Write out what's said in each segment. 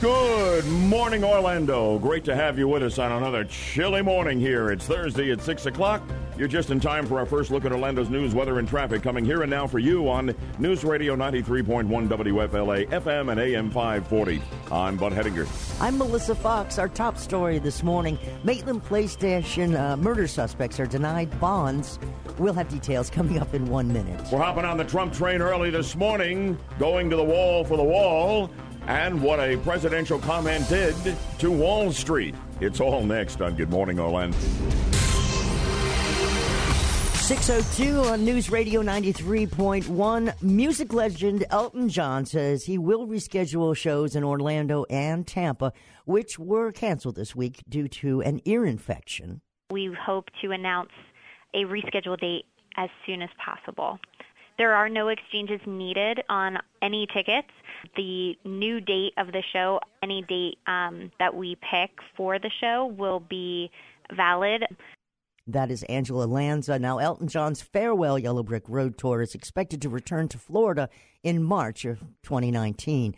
Good morning, Orlando. Great to have you with us on another chilly morning here. It's Thursday at 6 o'clock. You're just in time for our first look at Orlando's news, weather, and traffic coming here and now for you on News Radio 93.1 WFLA, FM, and AM 540. I'm Bud Hedinger. I'm Melissa Fox. Our top story this morning Maitland Police Station uh, murder suspects are denied bonds. We'll have details coming up in one minute. We're hopping on the Trump train early this morning, going to the wall for the wall and what a presidential comment did to Wall Street. It's all next on Good Morning Orlando. 602 on News Radio 93.1. Music legend Elton John says he will reschedule shows in Orlando and Tampa, which were canceled this week due to an ear infection. We hope to announce a rescheduled date as soon as possible. There are no exchanges needed on any tickets. The new date of the show, any date um, that we pick for the show, will be valid. That is Angela Lanza. Now, Elton John's farewell Yellow Brick Road tour is expected to return to Florida in March of 2019.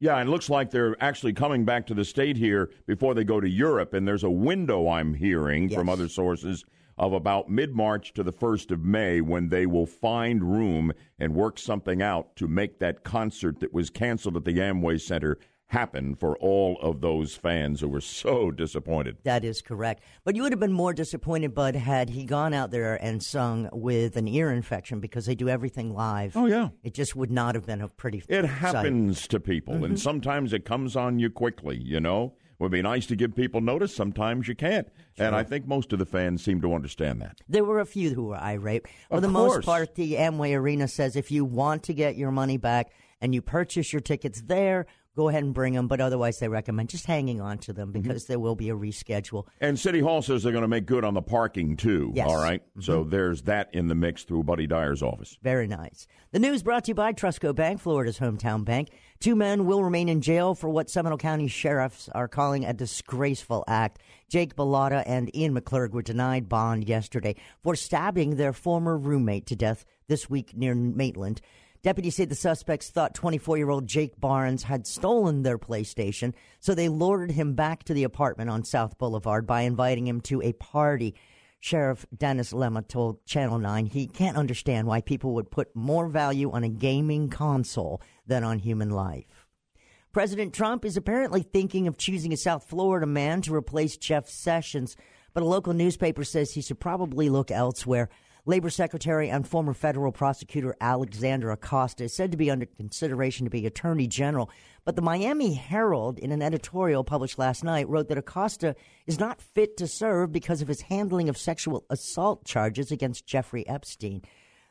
Yeah, and it looks like they're actually coming back to the state here before they go to Europe. And there's a window I'm hearing yes. from other sources of about mid March to the 1st of May when they will find room and work something out to make that concert that was canceled at the Amway Center happen for all of those fans who were so disappointed. That is correct. But you would have been more disappointed, Bud, had he gone out there and sung with an ear infection because they do everything live. Oh, yeah. It just would not have been a pretty It happens to people, mm-hmm. and sometimes it comes on you quickly, you know? Would be nice to give people notice. Sometimes you can't. Sure. And I think most of the fans seem to understand that. There were a few who were irate. For of the course. most part, the Amway Arena says if you want to get your money back and you purchase your tickets there, go ahead and bring them. But otherwise, they recommend just hanging on to them mm-hmm. because mm-hmm. there will be a reschedule. And City Hall says they're going to make good on the parking too. Yes. All right? mm-hmm. So there's that in the mix through Buddy Dyer's office. Very nice. The news brought to you by Trustco Bank, Florida's hometown bank. Two men will remain in jail for what Seminole County sheriffs are calling a disgraceful act. Jake Bellotta and Ian McClurg were denied bond yesterday for stabbing their former roommate to death this week near Maitland. Deputies say the suspects thought 24 year old Jake Barnes had stolen their PlayStation, so they lured him back to the apartment on South Boulevard by inviting him to a party. Sheriff Dennis Lemma told Channel 9 he can't understand why people would put more value on a gaming console than on human life. President Trump is apparently thinking of choosing a South Florida man to replace Jeff Sessions, but a local newspaper says he should probably look elsewhere. Labor Secretary and former federal prosecutor Alexander Acosta is said to be under consideration to be Attorney General. But the Miami Herald, in an editorial published last night, wrote that Acosta is not fit to serve because of his handling of sexual assault charges against Jeffrey Epstein.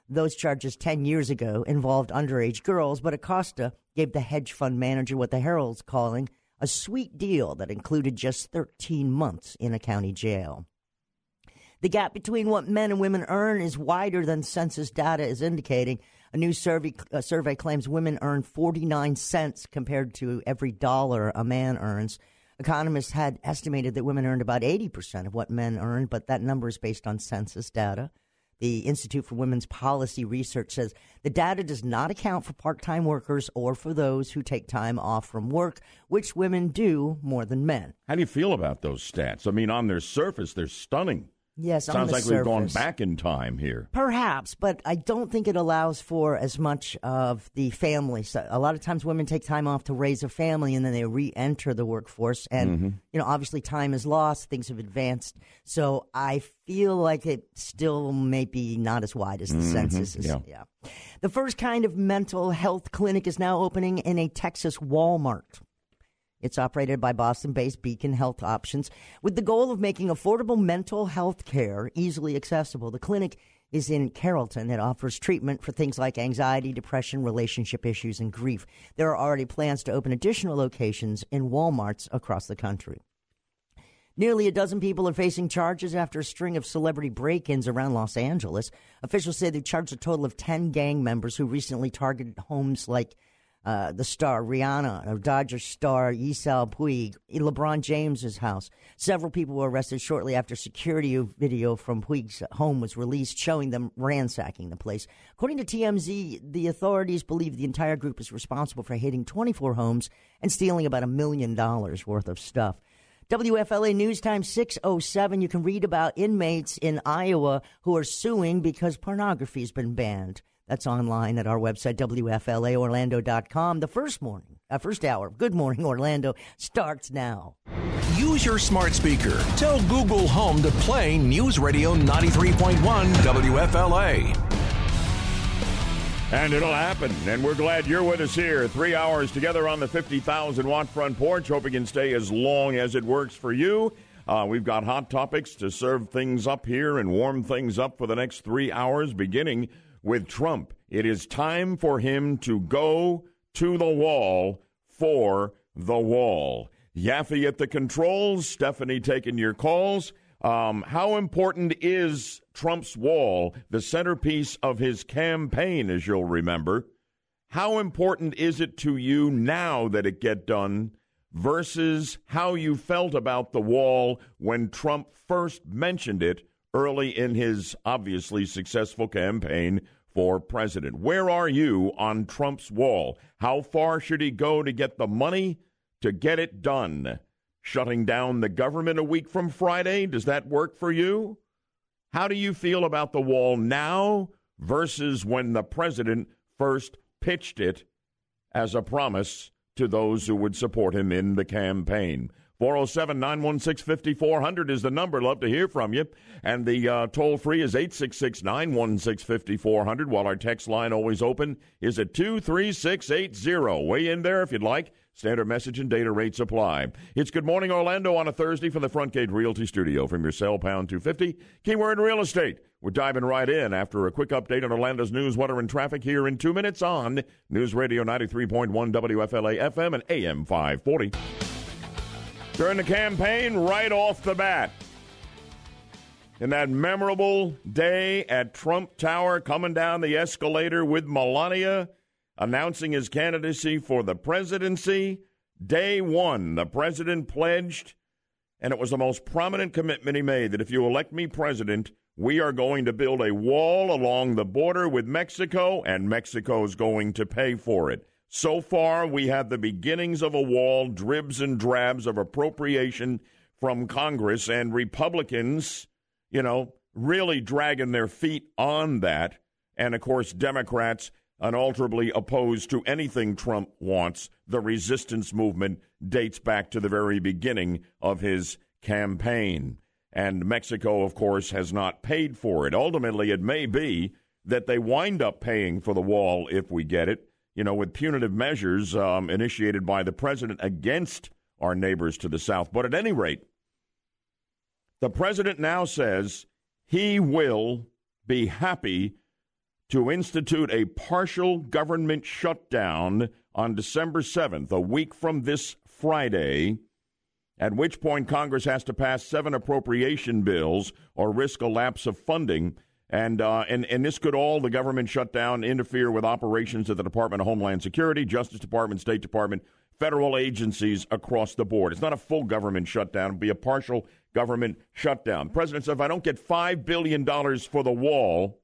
Those charges 10 years ago involved underage girls, but Acosta gave the hedge fund manager what the Herald's calling a sweet deal that included just 13 months in a county jail. The gap between what men and women earn is wider than census data is indicating. A new survey, a survey claims women earn 49 cents compared to every dollar a man earns. Economists had estimated that women earned about 80% of what men earned, but that number is based on census data. The Institute for Women's Policy Research says the data does not account for part time workers or for those who take time off from work, which women do more than men. How do you feel about those stats? I mean, on their surface, they're stunning. Yes, sounds like surface. we've gone back in time here. Perhaps, but I don't think it allows for as much of the family. So a lot of times, women take time off to raise a family, and then they re-enter the workforce. And mm-hmm. you know, obviously, time is lost; things have advanced. So I feel like it still may be not as wide as the mm-hmm. census is. Yeah. yeah. The first kind of mental health clinic is now opening in a Texas Walmart. It's operated by Boston based Beacon Health Options with the goal of making affordable mental health care easily accessible. The clinic is in Carrollton. It offers treatment for things like anxiety, depression, relationship issues, and grief. There are already plans to open additional locations in Walmarts across the country. Nearly a dozen people are facing charges after a string of celebrity break ins around Los Angeles. Officials say they charged a total of 10 gang members who recently targeted homes like uh, the star Rihanna, or Dodger star Yasiel Puig, LeBron James's house. Several people were arrested shortly after security video from Puig's home was released, showing them ransacking the place. According to TMZ, the authorities believe the entire group is responsible for hitting 24 homes and stealing about a million dollars worth of stuff. WFLA News Time 607. You can read about inmates in Iowa who are suing because pornography has been banned. That's online at our website, WFLAOrlando.com. The first morning, uh, first hour, Good Morning Orlando starts now. Use your smart speaker. Tell Google Home to play News Radio 93.1 WFLA. And it'll happen. And we're glad you're with us here. Three hours together on the 50,000 watt front porch. Hope you can stay as long as it works for you. Uh, we've got hot topics to serve things up here and warm things up for the next three hours, beginning with Trump. It is time for him to go to the wall for the wall. Yaffee at the controls, Stephanie taking your calls. Um, how important is Trump's wall, the centerpiece of his campaign, as you'll remember? How important is it to you now that it get done versus how you felt about the wall when Trump first mentioned it early in his obviously successful campaign for president? Where are you on Trump's wall? How far should he go to get the money to get it done? shutting down the government a week from Friday. Does that work for you? How do you feel about the wall now versus when the president first pitched it as a promise to those who would support him in the campaign? 407 916 5400 is the number. Love to hear from you. And the uh, toll free is 866 916 5400, while our text line always open is at 23680. Weigh in there if you'd like. Standard message and data rates apply. It's Good Morning Orlando on a Thursday from the Front Gate Realty Studio from your cell pound 250. Keyword real estate. We're diving right in after a quick update on Orlando's news, weather, and traffic here in two minutes on News Radio 93.1 WFLA FM and AM 540. During the campaign, right off the bat, in that memorable day at Trump Tower, coming down the escalator with Melania announcing his candidacy for the presidency. Day one, the president pledged, and it was the most prominent commitment he made that if you elect me president, we are going to build a wall along the border with Mexico, and Mexico is going to pay for it. So far, we have the beginnings of a wall, dribs and drabs of appropriation from Congress, and Republicans, you know, really dragging their feet on that. And of course, Democrats unalterably opposed to anything Trump wants. The resistance movement dates back to the very beginning of his campaign. And Mexico, of course, has not paid for it. Ultimately, it may be that they wind up paying for the wall if we get it, you know, with punitive measures um, initiated by the president against our neighbors to the south. But at any rate, the president now says he will be happy to institute a partial government shutdown on December 7th, a week from this Friday, at which point Congress has to pass seven appropriation bills or risk a lapse of funding. And, uh, and, and this could all, the government shutdown, interfere with operations of the Department of Homeland Security, Justice Department, State Department, federal agencies across the board. It's not a full government shutdown, it'll be a partial government shutdown. The president said, if I don't get $5 billion for the wall,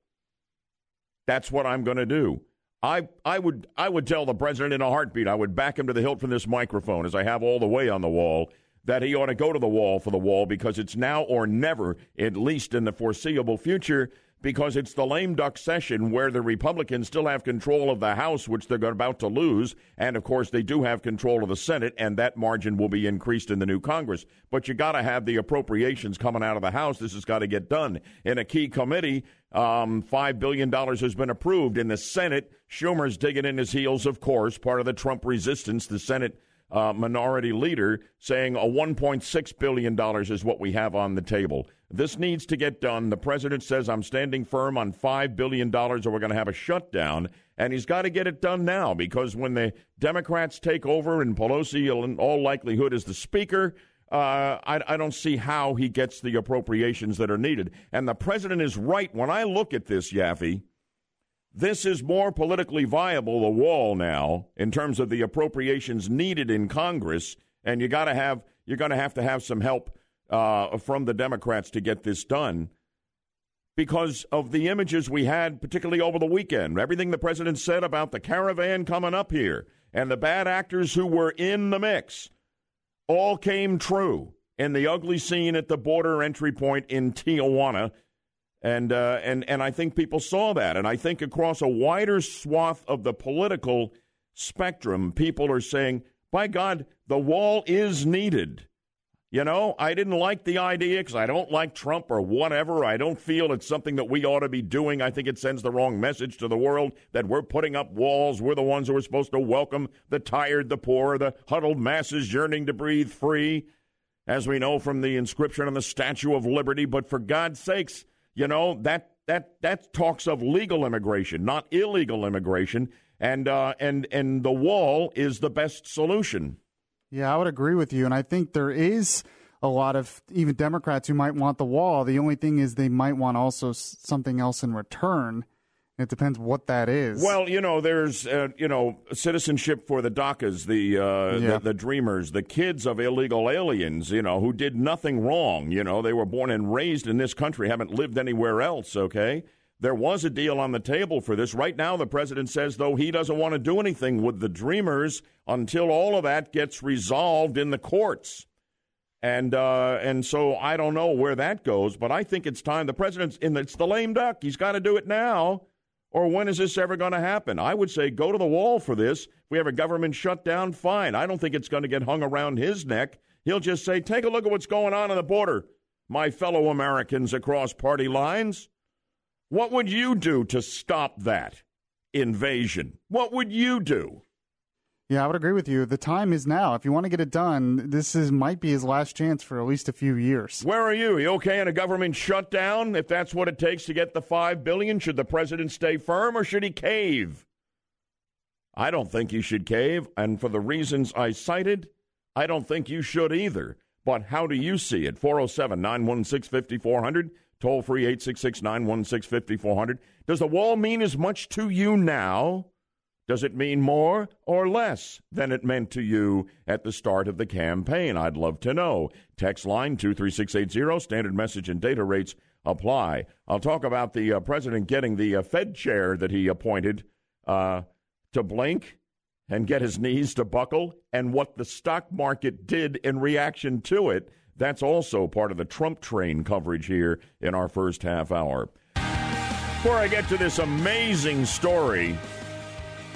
that's what I'm going to do. I, I would I would tell the president in a heartbeat. I would back him to the hilt from this microphone, as I have all the way on the wall, that he ought to go to the wall for the wall because it's now or never, at least in the foreseeable future because it's the lame duck session where the Republicans still have control of the House, which they're about to lose. And of course, they do have control of the Senate, and that margin will be increased in the new Congress. But you got to have the appropriations coming out of the House. This has got to get done in a key committee. Um, $5 billion has been approved. In the Senate, Schumer's digging in his heels, of course, part of the Trump resistance. The Senate uh, minority leader saying a $1.6 billion is what we have on the table. This needs to get done. The president says, I'm standing firm on $5 billion or we're going to have a shutdown. And he's got to get it done now because when the Democrats take over and Pelosi, in all likelihood, is the speaker, uh, I, I, don't see how he gets the appropriations that are needed. And the president is right. When I look at this, Yaffee, This is more politically viable, the wall now, in terms of the appropriations needed in Congress, and you got to have you're going to have to have some help uh, from the Democrats to get this done because of the images we had, particularly over the weekend. Everything the president said about the caravan coming up here and the bad actors who were in the mix all came true in the ugly scene at the border entry point in Tijuana. And, uh, and, and I think people saw that. And I think across a wider swath of the political spectrum, people are saying, by God, the wall is needed. You know, I didn't like the idea because I don't like Trump or whatever. I don't feel it's something that we ought to be doing. I think it sends the wrong message to the world that we're putting up walls. We're the ones who are supposed to welcome the tired, the poor, the huddled masses yearning to breathe free, as we know from the inscription on the Statue of Liberty. But for God's sakes, you know, that, that, that talks of legal immigration, not illegal immigration. And, uh, and, and the wall is the best solution. Yeah, I would agree with you. And I think there is a lot of even Democrats who might want the wall. The only thing is they might want also something else in return. It depends what that is. Well, you know, there's uh, you know citizenship for the DACAs, the, uh, yeah. the the dreamers, the kids of illegal aliens, you know, who did nothing wrong. You know, they were born and raised in this country, haven't lived anywhere else. Okay, there was a deal on the table for this. Right now, the president says, though, he doesn't want to do anything with the Dreamers until all of that gets resolved in the courts. And uh, and so I don't know where that goes, but I think it's time. The president's in. The, it's the lame duck. He's got to do it now, or when is this ever going to happen? I would say go to the wall for this. If we have a government shutdown, fine. I don't think it's going to get hung around his neck. He'll just say, "Take a look at what's going on on the border, my fellow Americans across party lines." What would you do to stop that invasion? What would you do? Yeah, I would agree with you. The time is now. If you want to get it done, this is might be his last chance for at least a few years. Where are you? Are you okay in a government shutdown? If that's what it takes to get the five billion, should the president stay firm or should he cave? I don't think he should cave, and for the reasons I cited, I don't think you should either. But how do you see it? 407 916 5400. Toll free 866 916 5400. Does the wall mean as much to you now? Does it mean more or less than it meant to you at the start of the campaign? I'd love to know. Text line 23680, standard message and data rates apply. I'll talk about the uh, president getting the uh, Fed chair that he appointed uh, to blink and get his knees to buckle and what the stock market did in reaction to it. That's also part of the Trump train coverage here in our first half hour. Before I get to this amazing story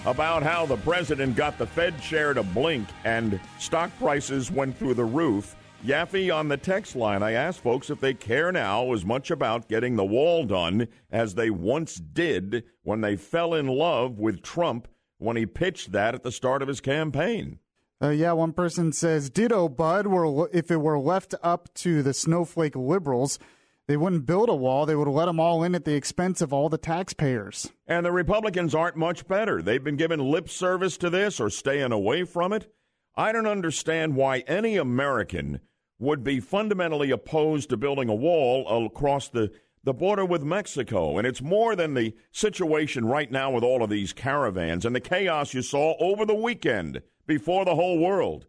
about how the president got the Fed chair to blink and stock prices went through the roof, Yaffee on the text line, I asked folks if they care now as much about getting the wall done as they once did when they fell in love with Trump when he pitched that at the start of his campaign. Uh, yeah, one person says, "Ditto, Bud. Were if it were left up to the snowflake liberals, they wouldn't build a wall. They would let them all in at the expense of all the taxpayers." And the Republicans aren't much better. They've been giving lip service to this or staying away from it. I don't understand why any American would be fundamentally opposed to building a wall across the the border with Mexico. And it's more than the situation right now with all of these caravans and the chaos you saw over the weekend before the whole world.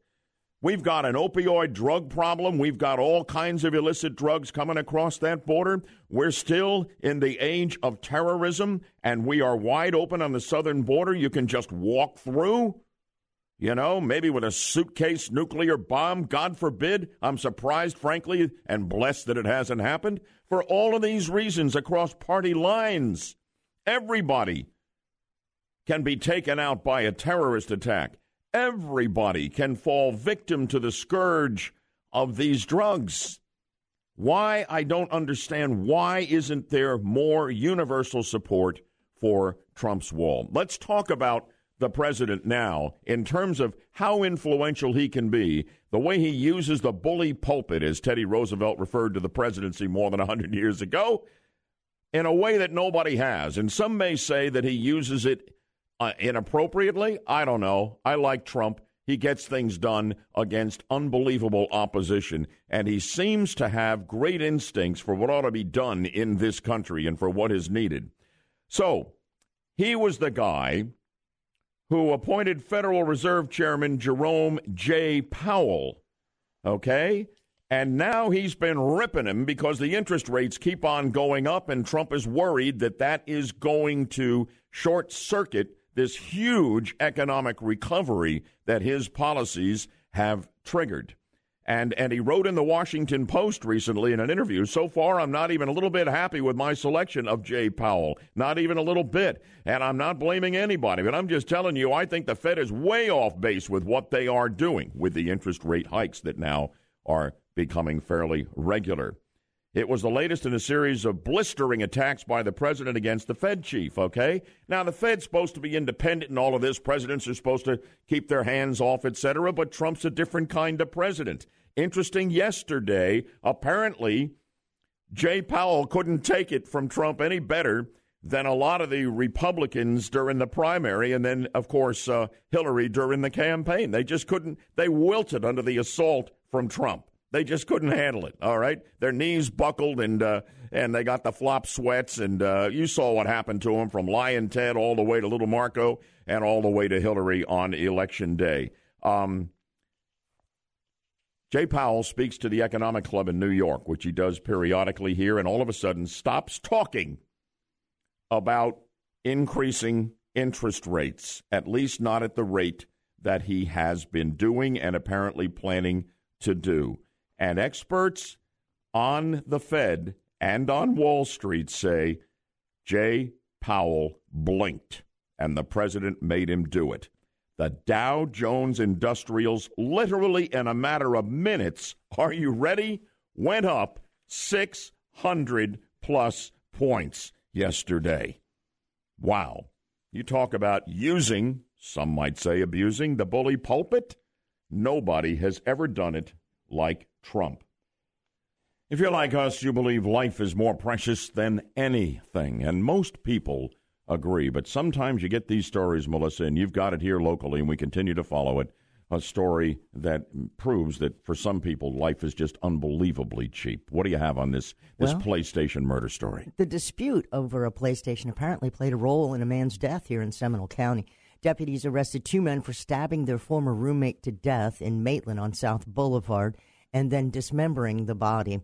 We've got an opioid drug problem. We've got all kinds of illicit drugs coming across that border. We're still in the age of terrorism, and we are wide open on the southern border. You can just walk through, you know, maybe with a suitcase nuclear bomb. God forbid. I'm surprised, frankly, and blessed that it hasn't happened. For all of these reasons across party lines, everybody can be taken out by a terrorist attack. Everybody can fall victim to the scourge of these drugs. Why? I don't understand. Why isn't there more universal support for Trump's wall? Let's talk about the president now in terms of how influential he can be, the way he uses the bully pulpit, as Teddy Roosevelt referred to the presidency more than 100 years ago, in a way that nobody has. And some may say that he uses it uh, inappropriately? I don't know. I like Trump. He gets things done against unbelievable opposition, and he seems to have great instincts for what ought to be done in this country and for what is needed. So, He was the guy who appointed Federal Reserve Chairman Jerome J. Powell. Okay? And now he's been ripping him because the interest rates keep on going up, and Trump is worried that that is going to short circuit this huge economic recovery that his policies have triggered. And, and he wrote in the Washington Post recently in an interview, so far I'm not even a little bit happy with my selection of Jay Powell. Not even a little bit. And I'm not blaming anybody, but I'm just telling you, I think the Fed is way off base with what they are doing with the interest rate hikes that now are becoming fairly regular. It was the latest in a series of blistering attacks by the president against the Fed chief, okay? Now, the Fed's supposed to be independent in all of this. Presidents are supposed to keep their hands off, etc., but Trump's a different kind of president. Interesting, yesterday, apparently, Jay Powell couldn't take it from Trump any better than a lot of the Republicans during the primary, and then, of course, uh, Hillary during the campaign. They just couldn't, they wilted under the assault from Trump. They just couldn't handle it. All right, their knees buckled and uh, and they got the flop sweats. And uh, you saw what happened to them from Lyin' Ted all the way to Little Marco and all the way to Hillary on election day. Um, Jay Powell speaks to the Economic Club in New York, which he does periodically here, and all of a sudden stops talking about increasing interest rates, at least not at the rate that he has been doing and apparently planning to do. And experts on the Fed and on Wall Street say Jay Powell blinked, and the president made him do it. The Dow Jones Industrials, literally in a matter of minutes, are you ready? Went up 600 plus points yesterday. Wow. You talk about using, some might say abusing, the bully pulpit. Nobody has ever done it like Trump. If you're like us, you believe life is more precious than anything, and most people agree. But sometimes you get these stories, Melissa, and you've got it here locally, and we continue to follow it. A story that proves that for some people, life is just unbelievably cheap. What do you have on this this well, PlayStation murder story? The dispute over a PlayStation apparently played a role in a man's death here in Seminole County. Deputies arrested two men for stabbing their former roommate to death in Maitland on South Boulevard and then dismembering the body.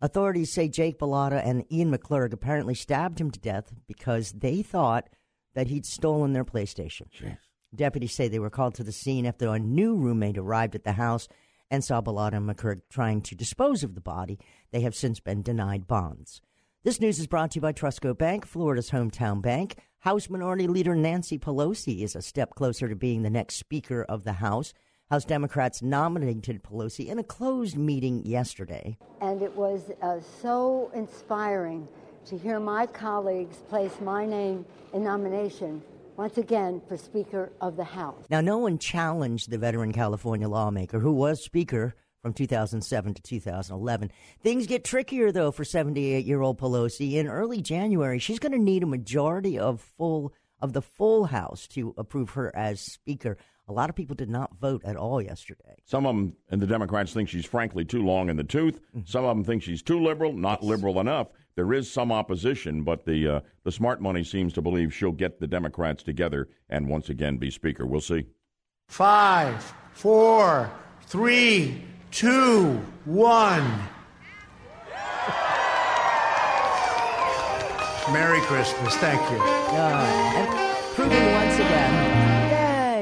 Authorities say Jake Bellotta and Ian McClurg apparently stabbed him to death because they thought that he'd stolen their PlayStation. Jeez. Deputies say they were called to the scene after a new roommate arrived at the house and saw Bellotta and McClurg trying to dispose of the body. They have since been denied bonds. This news is brought to you by Trustco Bank, Florida's hometown bank. House Minority Leader Nancy Pelosi is a step closer to being the next Speaker of the House. House Democrats nominated Pelosi in a closed meeting yesterday. And it was uh, so inspiring to hear my colleagues place my name in nomination once again for Speaker of the House. Now, no one challenged the veteran California lawmaker who was Speaker from 2007 to 2011. Things get trickier, though, for 78 year old Pelosi. In early January, she's going to need a majority of full of the full House to approve her as Speaker. A lot of people did not vote at all yesterday. Some of them, and the Democrats think she's frankly too long in the tooth. Mm-hmm. Some of them think she's too liberal, not liberal enough. There is some opposition, but the uh, the smart money seems to believe she'll get the Democrats together and once again be Speaker. We'll see. Five, four, three, two, one. Merry Christmas. Thank you. Uh, and proving once again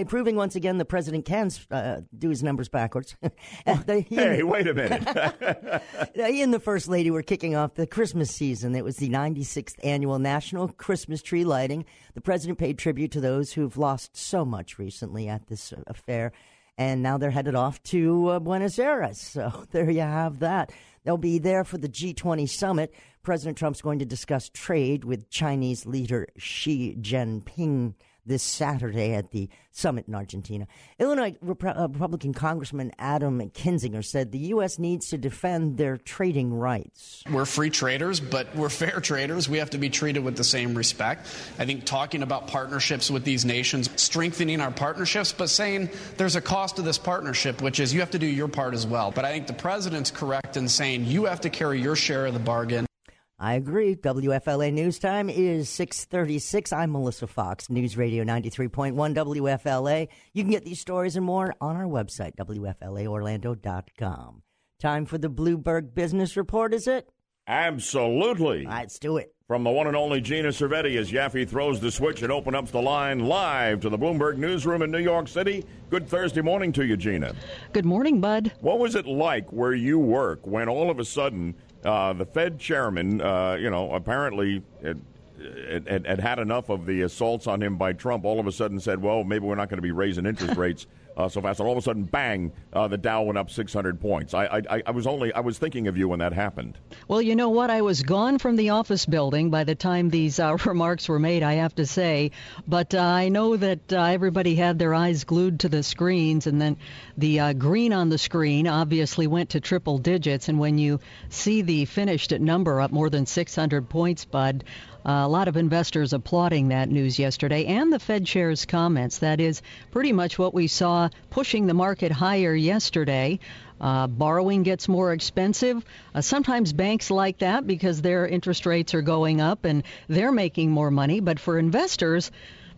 proving once again the president can uh, do his numbers backwards. the, hey, wait a minute. he and the first lady were kicking off the Christmas season. It was the 96th annual National Christmas Tree Lighting. The president paid tribute to those who've lost so much recently at this affair. And now they're headed off to uh, Buenos Aires. So there you have that. They'll be there for the G20 summit. President Trump's going to discuss trade with Chinese leader Xi Jinping this Saturday at the summit in Argentina. Illinois Rep- uh, Republican Congressman Adam Kinzinger said the U.S. needs to defend their trading rights. We're free traders, but we're fair traders. We have to be treated with the same respect. I think talking about partnerships with these nations, strengthening our partnerships, but saying there's a cost to this partnership, which is you have to do your part as well. But I think the president's correct in saying you have to carry your share of the bargain. I agree. WFLA News Time is 636. I'm Melissa Fox, News Radio 93.1 WFLA. You can get these stories and more on our website, WFLAOrlando.com. Time for the Bloomberg Business Report, is it? Absolutely. All right, let's do it. From the one and only Gina Cervetti as Yaffee throws the switch and opens up the line live to the Bloomberg newsroom in New York City. Good Thursday morning to you, Gina. Good morning, Bud. What was it like where you work when all of a sudden uh, the Fed chairman, uh, you know, apparently had, had, had, had enough of the assaults on him by Trump, all of a sudden said, well, maybe we're not going to be raising interest rates uh, so fast. And all of a sudden, bang, uh, the Dow went up 600 points. I, I, I was only I was thinking of you when that happened. Well, you know what? I was gone from the office building by the time these uh, remarks were made. I have to say, but uh, I know that uh, everybody had their eyes glued to the screens, and then the uh, green on the screen obviously went to triple digits. And when you see the finished number up more than 600 points, Bud. A lot of investors applauding that news yesterday and the Fed chair's comments. That is pretty much what we saw pushing the market higher yesterday. Uh, borrowing gets more expensive. Uh, sometimes banks like that because their interest rates are going up and they're making more money. But for investors,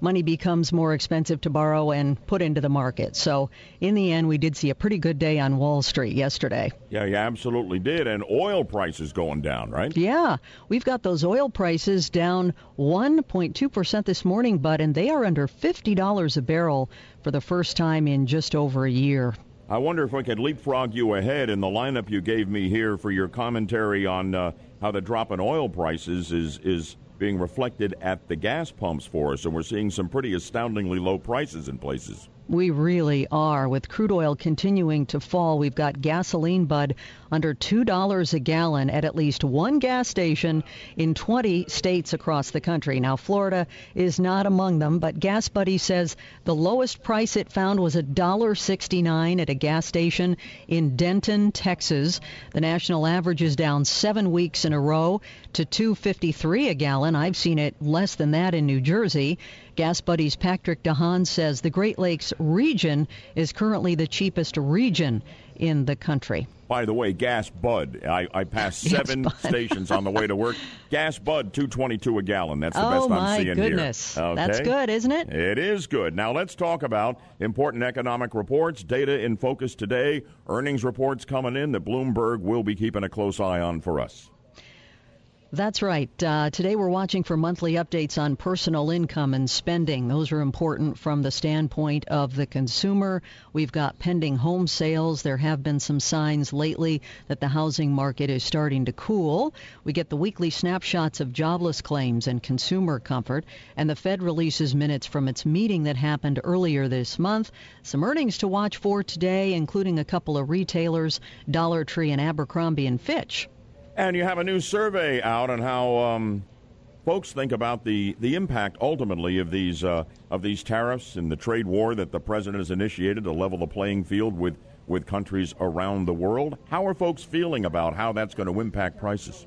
money becomes more expensive to borrow and put into the market. So, in the end, we did see a pretty good day on Wall Street yesterday. Yeah, you absolutely did. And oil prices going down, right? Yeah. We've got those oil prices down 1.2% this morning, but and they are under $50 a barrel for the first time in just over a year. I wonder if we could leapfrog you ahead in the lineup you gave me here for your commentary on uh, how the drop in oil prices is is being reflected at the gas pumps for us, and we're seeing some pretty astoundingly low prices in places. We really are. With crude oil continuing to fall, we've got gasoline, Bud, under $2 a gallon at at least one gas station in 20 states across the country. Now, Florida is not among them, but Gas Buddy says the lowest price it found was $1.69 at a gas station in Denton, Texas. The national average is down seven weeks in a row to 2.53 a gallon. I've seen it less than that in New Jersey. Gas Buddy's Patrick DeHaan says the Great Lakes region is currently the cheapest region in the country. By the way, Gas Bud. I, I passed seven stations on the way to work. Gas Bud, two twenty two a gallon. That's the oh, best I'm seeing goodness. here. Okay? That's good, isn't it? It is good. Now let's talk about important economic reports. Data in focus today. Earnings reports coming in that Bloomberg will be keeping a close eye on for us. That's right. Uh, today we're watching for monthly updates on personal income and spending. Those are important from the standpoint of the consumer. We've got pending home sales. There have been some signs lately that the housing market is starting to cool. We get the weekly snapshots of jobless claims and consumer comfort. And the Fed releases minutes from its meeting that happened earlier this month. Some earnings to watch for today, including a couple of retailers, Dollar Tree and Abercrombie and Fitch. And you have a new survey out on how um, folks think about the, the impact ultimately of these uh, of these tariffs and the trade war that the president has initiated to level the playing field with with countries around the world. How are folks feeling about how that's going to impact prices?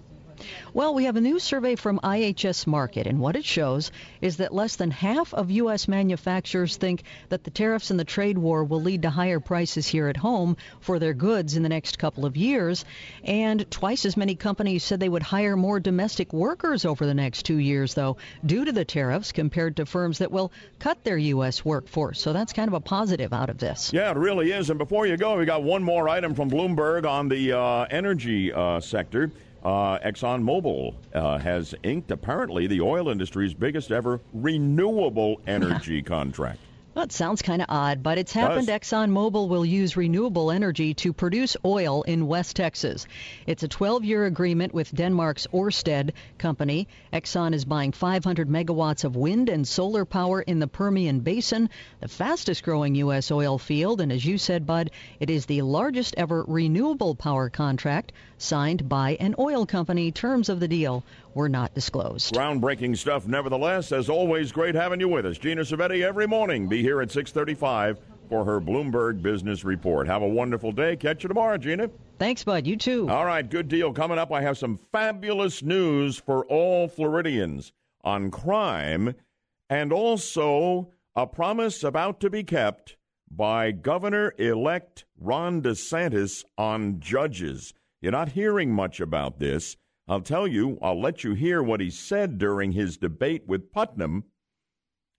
Well, we have a new survey from IHS Markit, and what it shows is that less than half of U.S. manufacturers think that the tariffs and the trade war will lead to higher prices here at home for their goods in the next couple of years. And twice as many companies said they would hire more domestic workers over the next two years, though, due to the tariffs, compared to firms that will cut their U.S. workforce. So that's kind of a positive out of this. Yeah, it really is. And before you go, we got one more item from Bloomberg on the uh, energy uh, sector. Uh, ExxonMobil uh, has inked apparently the oil industry's biggest ever renewable energy contract. It sounds kind of odd, but it's happened. Does. ExxonMobil will use renewable energy to produce oil in West Texas. It's a 12 year agreement with Denmark's Ørsted company. Exxon is buying 500 megawatts of wind and solar power in the Permian Basin, the fastest growing U.S. oil field. And as you said, Bud, it is the largest ever renewable power contract signed by an oil company. Terms of the deal were not disclosed. Groundbreaking stuff, nevertheless. As always, great having you with us. Gina Cervetti every morning. Be here at 635 for her Bloomberg Business Report. Have a wonderful day. Catch you tomorrow, Gina. Thanks, Bud. You too. All right, good deal. Coming up, I have some fabulous news for all Floridians on crime and also a promise about to be kept by Governor elect Ron DeSantis on judges. You're not hearing much about this I'll tell you, I'll let you hear what he said during his debate with Putnam,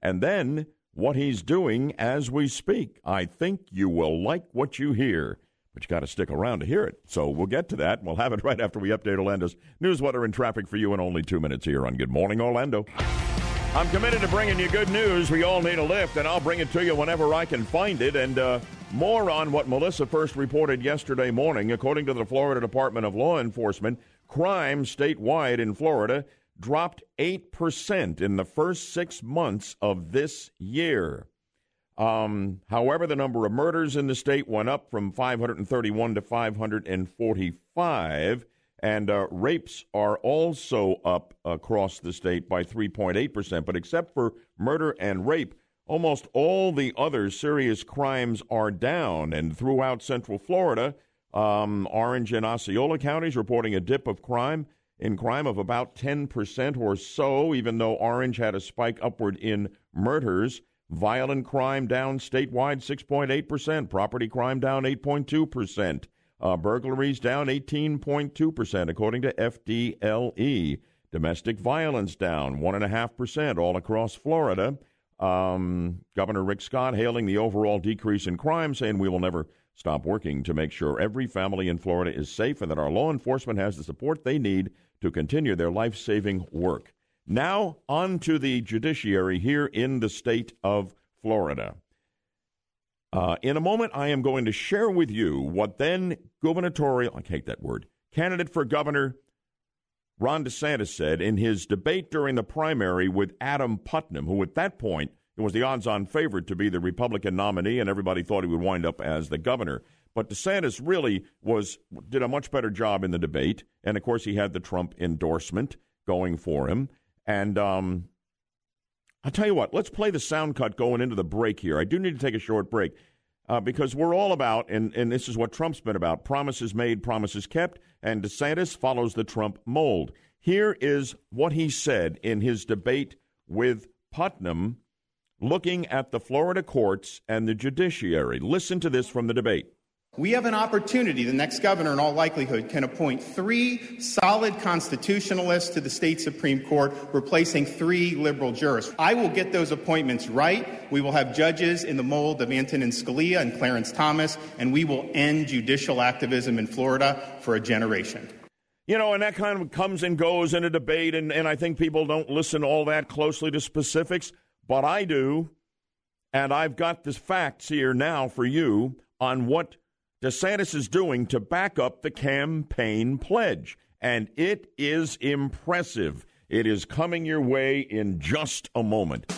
and then what he's doing as we speak. I think you will like what you hear, but you got to stick around to hear it. So we'll get to that. We'll have it right after we update Orlando's news, weather, and traffic for you in only two minutes here on Good Morning Orlando. I'm committed to bringing you good news. We all need a lift, and I'll bring it to you whenever I can find it. And uh, more on what Melissa first reported yesterday morning. According to the Florida Department of Law Enforcement, crime statewide in Florida dropped 8% in the first six months of this year. Um, however, the number of murders in the state went up from 531 to 545, and uh, rapes are also up across the state by 3.8%. But except for murder and rape, almost all the other serious crimes are down. And throughout central Florida, um, Orange and Osceola counties reporting a dip of crime in crime of about 10% or so, even though Orange had a spike upward in murders. Violent crime down statewide 6.8%, property crime down 8.2%, uh, burglaries down 18.2%, according to FDLE. Domestic violence down 1.5% all across Florida. Um, Governor Rick Scott hailing the overall decrease in crime, saying we will never stop working to make sure every family in Florida is safe and that our law enforcement has the support they need to continue their life saving work. Now, on to the judiciary here in the state of Florida. Uh, in a moment, I am going to share with you what then gubernatorial, I hate that word, candidate for governor Ron DeSantis said in his debate during the primary with Adam Putnam, who at that point was the odds on favorite to be the Republican nominee, and everybody thought he would wind up as the governor. But DeSantis really was did a much better job in the debate, and of course he had the Trump endorsement going for him. And um, I'll tell you what, let's play the sound cut going into the break here. I do need to take a short break uh, because we're all about, and, and this is what Trump's been about promises made, promises kept, and DeSantis follows the Trump mold. Here is what he said in his debate with Putnam looking at the Florida courts and the judiciary. Listen to this from the debate. We have an opportunity, the next governor in all likelihood can appoint three solid constitutionalists to the state Supreme Court, replacing three liberal jurists. I will get those appointments right. We will have judges in the mold of Antonin Scalia and Clarence Thomas, and we will end judicial activism in Florida for a generation. You know, and that kind of comes and goes in a debate, and, and I think people don't listen all that closely to specifics, but I do. And I've got the facts here now for you on what DeSantis is doing to back up the campaign pledge. And it is impressive. It is coming your way in just a moment.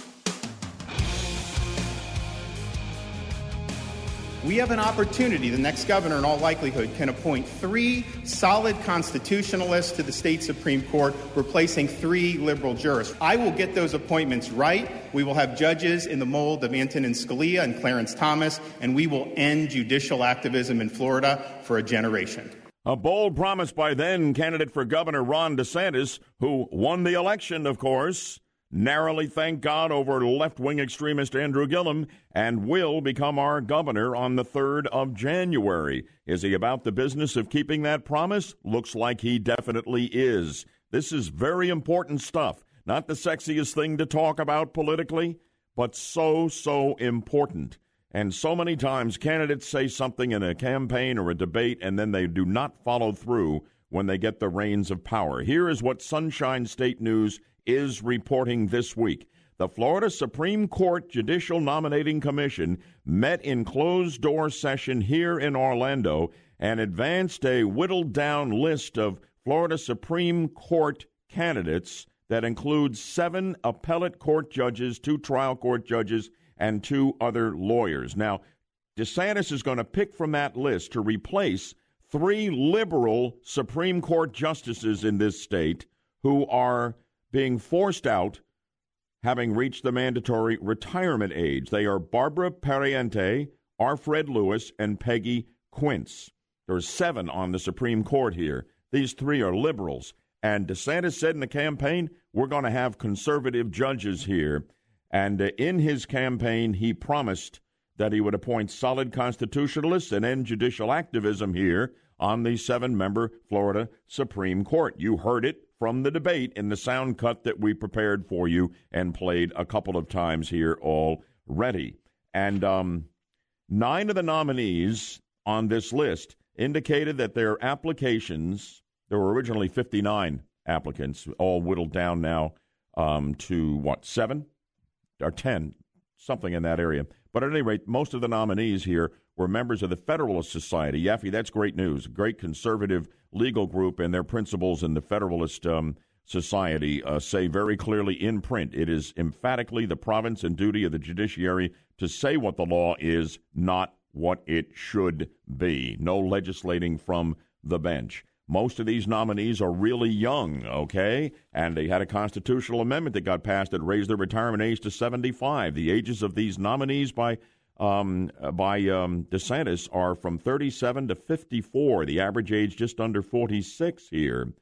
We have an opportunity, the next governor in all likelihood can appoint three solid constitutionalists to the state Supreme Court, replacing three liberal jurists. I will get those appointments right. We will have judges in the mold of Antonin Scalia and Clarence Thomas, and we will end judicial activism in Florida for a generation. A bold promise by then candidate for governor Ron DeSantis, who won the election, of course narrowly, thank God, over left wing extremist Andrew Gillum and will become our governor on the 3rd of January. Is he about the business of keeping that promise? Looks like he definitely is. This is very important stuff. Not the sexiest thing to talk about politically, but so, so important. And so many times candidates say something in a campaign or a debate and then they do not follow through when they get the reins of power. Here is what Sunshine State News is reporting this week. The Florida Supreme Court Judicial Nominating Commission met in closed door session here in Orlando and advanced a whittled down list of Florida Supreme Court candidates that includes seven appellate court judges, two trial court judges, and two other lawyers. Now, DeSantis is going to pick from that list to replace three liberal Supreme Court justices in this state who are being forced out having reached the mandatory retirement age. They are Barbara Pariente, R. Fred Lewis, and Peggy Quince. There are seven on the Supreme Court here. These three are liberals. And DeSantis said in the campaign, we're going to have conservative judges here. And uh, in his campaign, he promised that he would appoint solid constitutionalists and end judicial activism here on the seven member Florida Supreme Court. You heard it from the debate in the sound cut that we prepared for you and played a couple of times here already. And um, nine of the nominees on this list indicated that their applications, there were originally 59 applicants, all whittled down now um, to what, seven or 10, something in that area. But at any rate, most of the nominees here were members of the Federalist Society. Yaffee, that's great news. Great conservative legal group, and their principles in the Federalist um, Society uh, say very clearly in print it is emphatically the province and duty of the judiciary to say what the law is, not what it should be. No legislating from the bench. Most of these nominees are really young, okay? And they had a constitutional amendment that got passed that raised their retirement age to 75. The ages of these nominees by um, by um, DeSantis are from 37 to 54. The average age just under 46 here.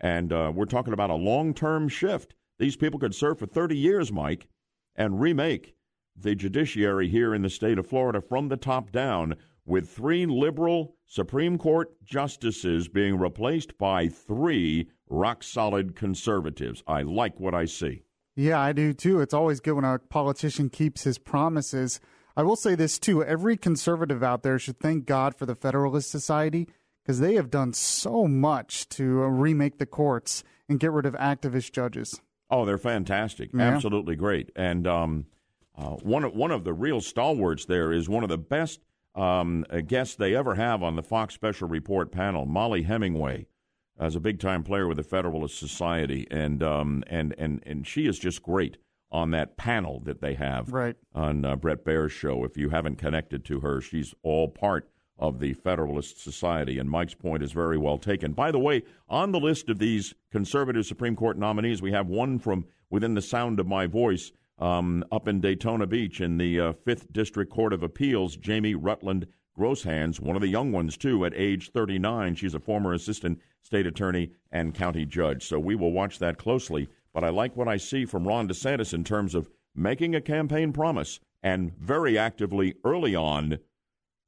And uh, we're talking about a long term shift. These people could serve for 30 years, Mike, and remake the judiciary here in the state of Florida from the top down, with three liberal Supreme Court justices being replaced by three rock solid conservatives. I like what I see. Yeah, I do too. It's always good when a politician keeps his promises. I will say this too every conservative out there should thank God for the Federalist Society because they have done so much to remake the courts and get rid of activist judges. Oh, they're fantastic. Yeah. Absolutely great. And um, uh, one, of, one of the real stalwarts there is one of the best um, uh, guests they ever have on the Fox Special Report panel, Mollie Hemingway. As a big time player with the Federalist Society, and um, and and and she is just great on that panel that they have right. on uh, Bret Baier's show. If you haven't connected to her, she's all part of the Federalist Society. And Mike's point is very well taken. By the way, on the list of these conservative Supreme Court nominees, we have one from within the sound of my voice um, up in Daytona Beach in the uh, Fifth District Court of Appeals, Jamie Rutland Grosshans, one of the young ones, too, at age 39. She's a former assistant state attorney and county judge. So we will watch that closely. But I like what I see from Ron DeSantis in terms of making a campaign promise and very actively early on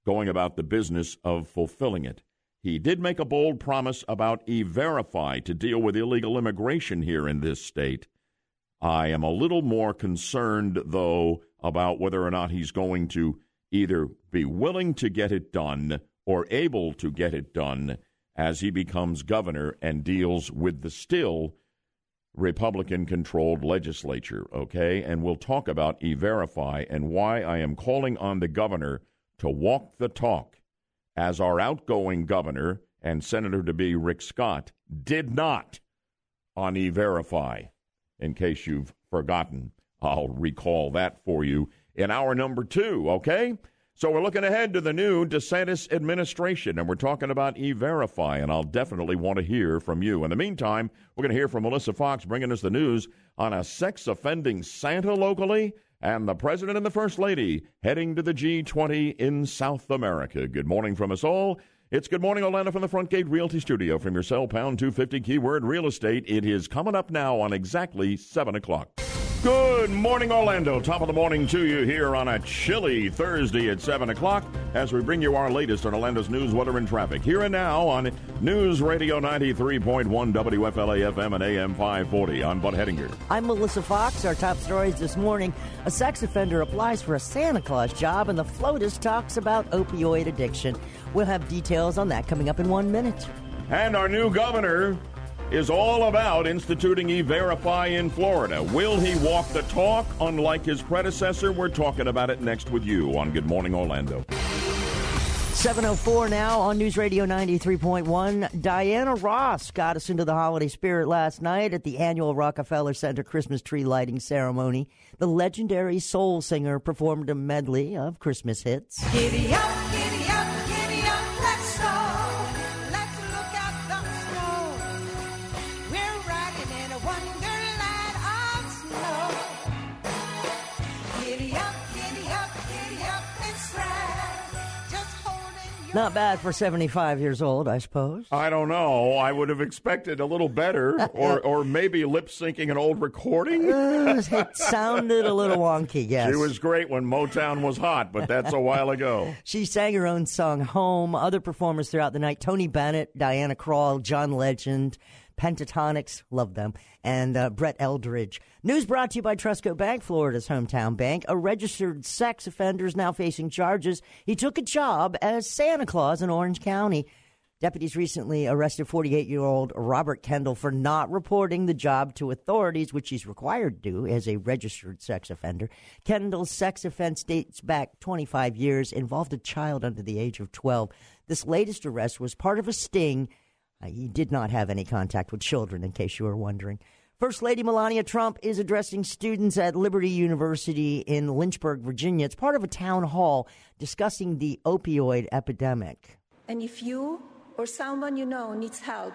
going about the business of fulfilling it. He did make a bold promise about e verify to deal with illegal immigration here in this state. I am a little more concerned, though, about whether or not he's going to either be willing to get it done or able to get it done as he becomes governor and deals with the still Republican controlled legislature, okay? And we'll talk about E Verify and why I am calling on the governor to walk the talk, as our outgoing governor and Senator to be Rick Scott did not on E Verify. In case you've forgotten, I'll recall that for you in hour number two, okay? So we're looking ahead to the new DeSantis administration, and we're talking about E-Verify, and I'll definitely want to hear from you. In the meantime, we're going to hear from Melissa Fox bringing us the news on a sex-offending Santa locally and the President and the First Lady heading to the G20 in South America. Good morning from us all. It's Good Morning Orlando from the Front Gate Realty Studio from your cell pound 250 keyword real estate. It is coming up now on exactly 7 o'clock. Good morning, Orlando. Top of the morning to you here on a chilly Thursday at 7 o'clock as we bring you our latest on Orlando's news, weather, and traffic. Here and now on News Radio 93.1 WFLA FM and AM 540. I'm Bud Hedinger. I'm Melissa Fox. Our top stories this morning a sex offender applies for a Santa Claus job, and the FLOTUS talks about opioid addiction. We'll have details on that coming up in one minute. And our new governor is all about instituting E-Verify in Florida. Will he walk the talk unlike his predecessor? We're talking about it next with you on Good Morning Orlando. 704 now on News Radio 93.1. Diana Ross got us into the holiday spirit last night at the annual Rockefeller Center Christmas tree lighting ceremony. The legendary soul singer performed a medley of Christmas hits. Giddy up, giddy Not bad for 75 years old, I suppose. I don't know. I would have expected a little better, or or maybe lip syncing an old recording. Uh, it sounded a little wonky, yes. She was great when Motown was hot, but that's a while ago. She sang her own song, Home. Other performers throughout the night Tony Bennett, Diana Krall, John Legend, Pentatonix, love them, and uh, Brett Eldredge. News brought to you by Trustco Bank, Florida's hometown bank. A registered sex offender is now facing charges. He took a job as Santa Claus in Orange County. Deputies recently arrested 48 year old Robert Kendall for not reporting the job to authorities, which he's required to do as a registered sex offender. Kendall's sex offense dates back 25 years, involved a child under the age of 12. This latest arrest was part of a sting. Uh, he did not have any contact with children, in case you were wondering. First Lady Melania Trump is addressing students at Liberty University in Lynchburg, Virginia. It's part of a town hall discussing the opioid epidemic. And if you or someone you know needs help,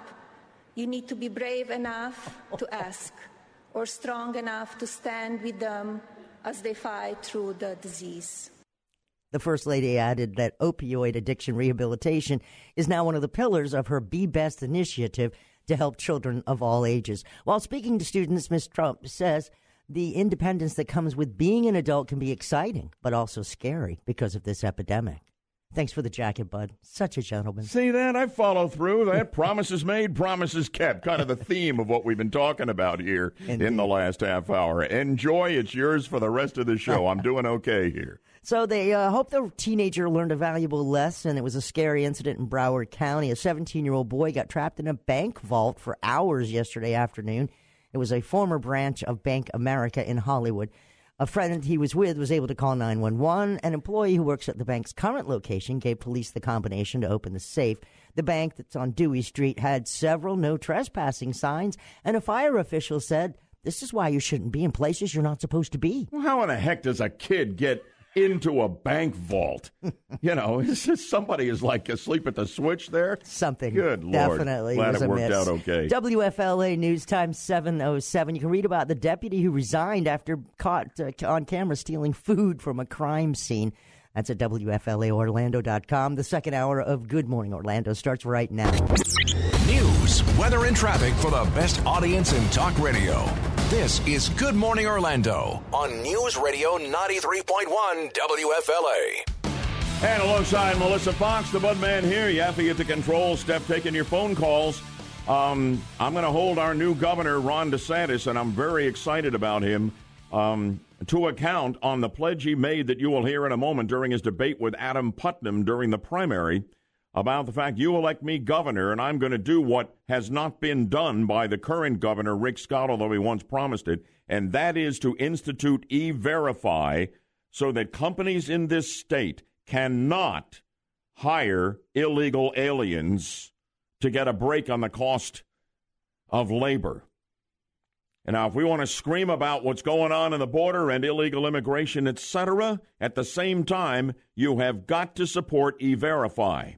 you need to be brave enough to ask or strong enough to stand with them as they fight through the disease. The First Lady added that opioid addiction rehabilitation is now one of the pillars of her Be Best initiative to help children of all ages. While speaking to students, Ms. Trump says the independence that comes with being an adult can be exciting, but also scary because of this epidemic. Thanks for the jacket, bud. Such a gentleman. See that? I follow through. That promises made, promises kept. Kind of the theme of what we've been talking about here Indeed. in the last half hour. Enjoy. It's yours for the rest of the show. I'm doing okay here. So they uh, hope the teenager learned a valuable lesson. It was a scary incident in Broward County. A 17 year old boy got trapped in a bank vault for hours yesterday afternoon. It was a former branch of Bank America in Hollywood. A friend he was with was able to call 911. An employee who works at the bank's current location gave police the combination to open the safe. The bank that's on Dewey Street had several no trespassing signs, and a fire official said, This is why you shouldn't be in places you're not supposed to be. Well, how in the heck does a kid get into a bank vault? you know, it's just somebody is like asleep at the switch there. Something. Good Lord. Definitely. Glad was it a worked miss. out okay. WFLA News Time 707. You can read about the deputy who resigned after caught uh, on camera stealing food from a crime scene. That's at WFLAOrlando.com. The second hour of Good Morning Orlando starts right now. News, weather, and traffic for the best audience in talk radio. This is Good Morning Orlando on News Radio 93.1 WFLA. And alongside Melissa Fox, the Bud Man here. Yaffee at the control. Steph taking your phone calls. Um, I'm going to hold our new governor, Ron DeSantis, and I'm very excited about him, um, to account on the pledge he made that you will hear in a moment during his debate with Adam Putnam during the primary about the fact you elect me governor, and I'm going to do what has not been done by the current governor, Rick Scott, although he once promised it, and that is to institute e verify so that companies in this state cannot hire illegal aliens to get a break on the cost of labor. And now, if we want to scream about what's going on in the border and illegal immigration, etc., at the same time, you have got to support E Verify.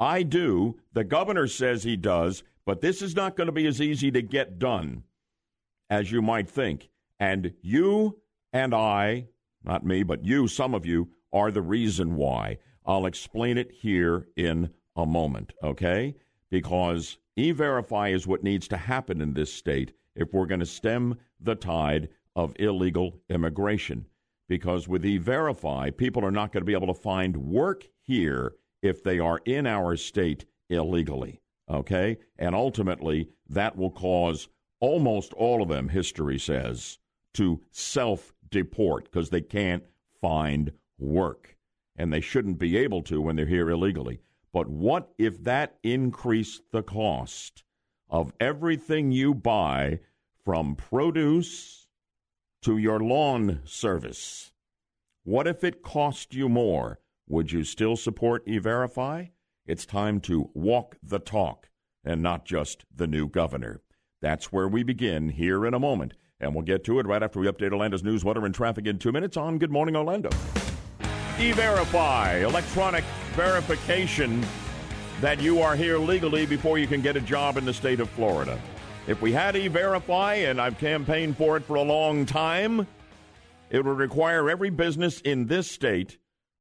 I do. The governor says he does, but this is not going to be as easy to get done as you might think. And you and I, not me, but you, some of you, are the reason why. I'll explain it here in a moment, okay? Because E Verify is what needs to happen in this state if we're going to stem the tide of illegal immigration. Because with E Verify, people are not going to be able to find work here if they are in our state illegally, okay? And ultimately, that will cause almost all of them, history says, to self deport because they can't find work. And they shouldn't be able to when they're here illegally. But what if that increased the cost of everything you buy from produce to your lawn service? What if it cost you more? Would you still support E-Verify? It's time to walk the talk and not just the new governor. That's where we begin here in a moment. And we'll get to it right after we update Orlando's news, weather, and traffic in two minutes on Good Morning Orlando. E Verify, electronic verification that you are here legally before you can get a job in the state of Florida. If we had E Verify, and I've campaigned for it for a long time, it would require every business in this state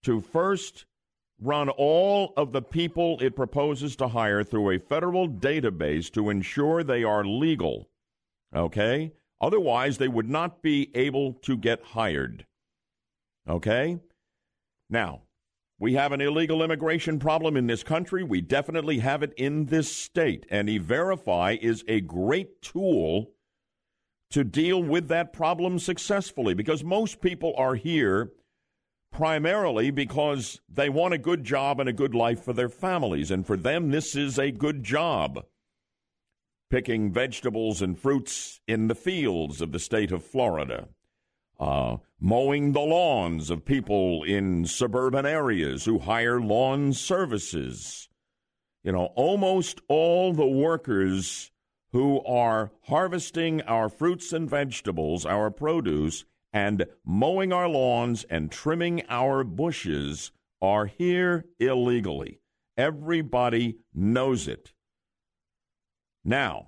to first run all of the people it proposes to hire through a federal database to ensure they are legal. Okay? Otherwise, they would not be able to get hired. Okay? Now, we have an illegal immigration problem in this country. We definitely have it in this state. And E Verify is a great tool to deal with that problem successfully because most people are here primarily because they want a good job and a good life for their families. And for them, this is a good job. Picking vegetables and fruits in the fields of the state of Florida uh, mowing the lawns of people in suburban areas who hire lawn services. You know, almost all the workers who are harvesting our fruits and vegetables, our produce, and mowing our lawns and trimming our bushes are here illegally. Everybody knows it. Now,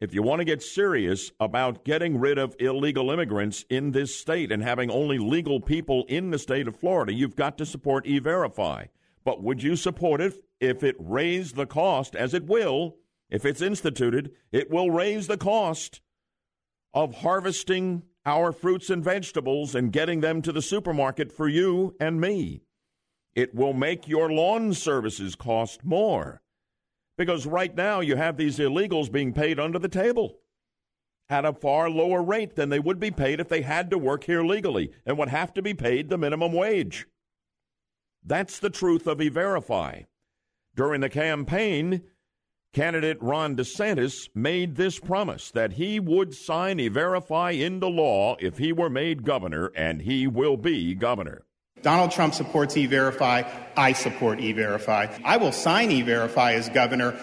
if you want to get serious about getting rid of illegal immigrants in this state and having only legal people in the state of Florida, you've got to support E Verify. But would you support it if it raised the cost, as it will, if it's instituted, it will raise the cost of harvesting our fruits and vegetables and getting them to the supermarket for you and me. It will make your lawn services cost more because right now you have these illegals being paid under the table at a far lower rate than they would be paid if they had to work here legally and would have to be paid the minimum wage. That's the truth of E Verify. During the campaign, candidate Ron DeSantis made this promise that he would sign E Verify into law if he were made governor, and he will be governor. Donald Trump supports E Verify. I support E Verify. I will sign E Verify as governor.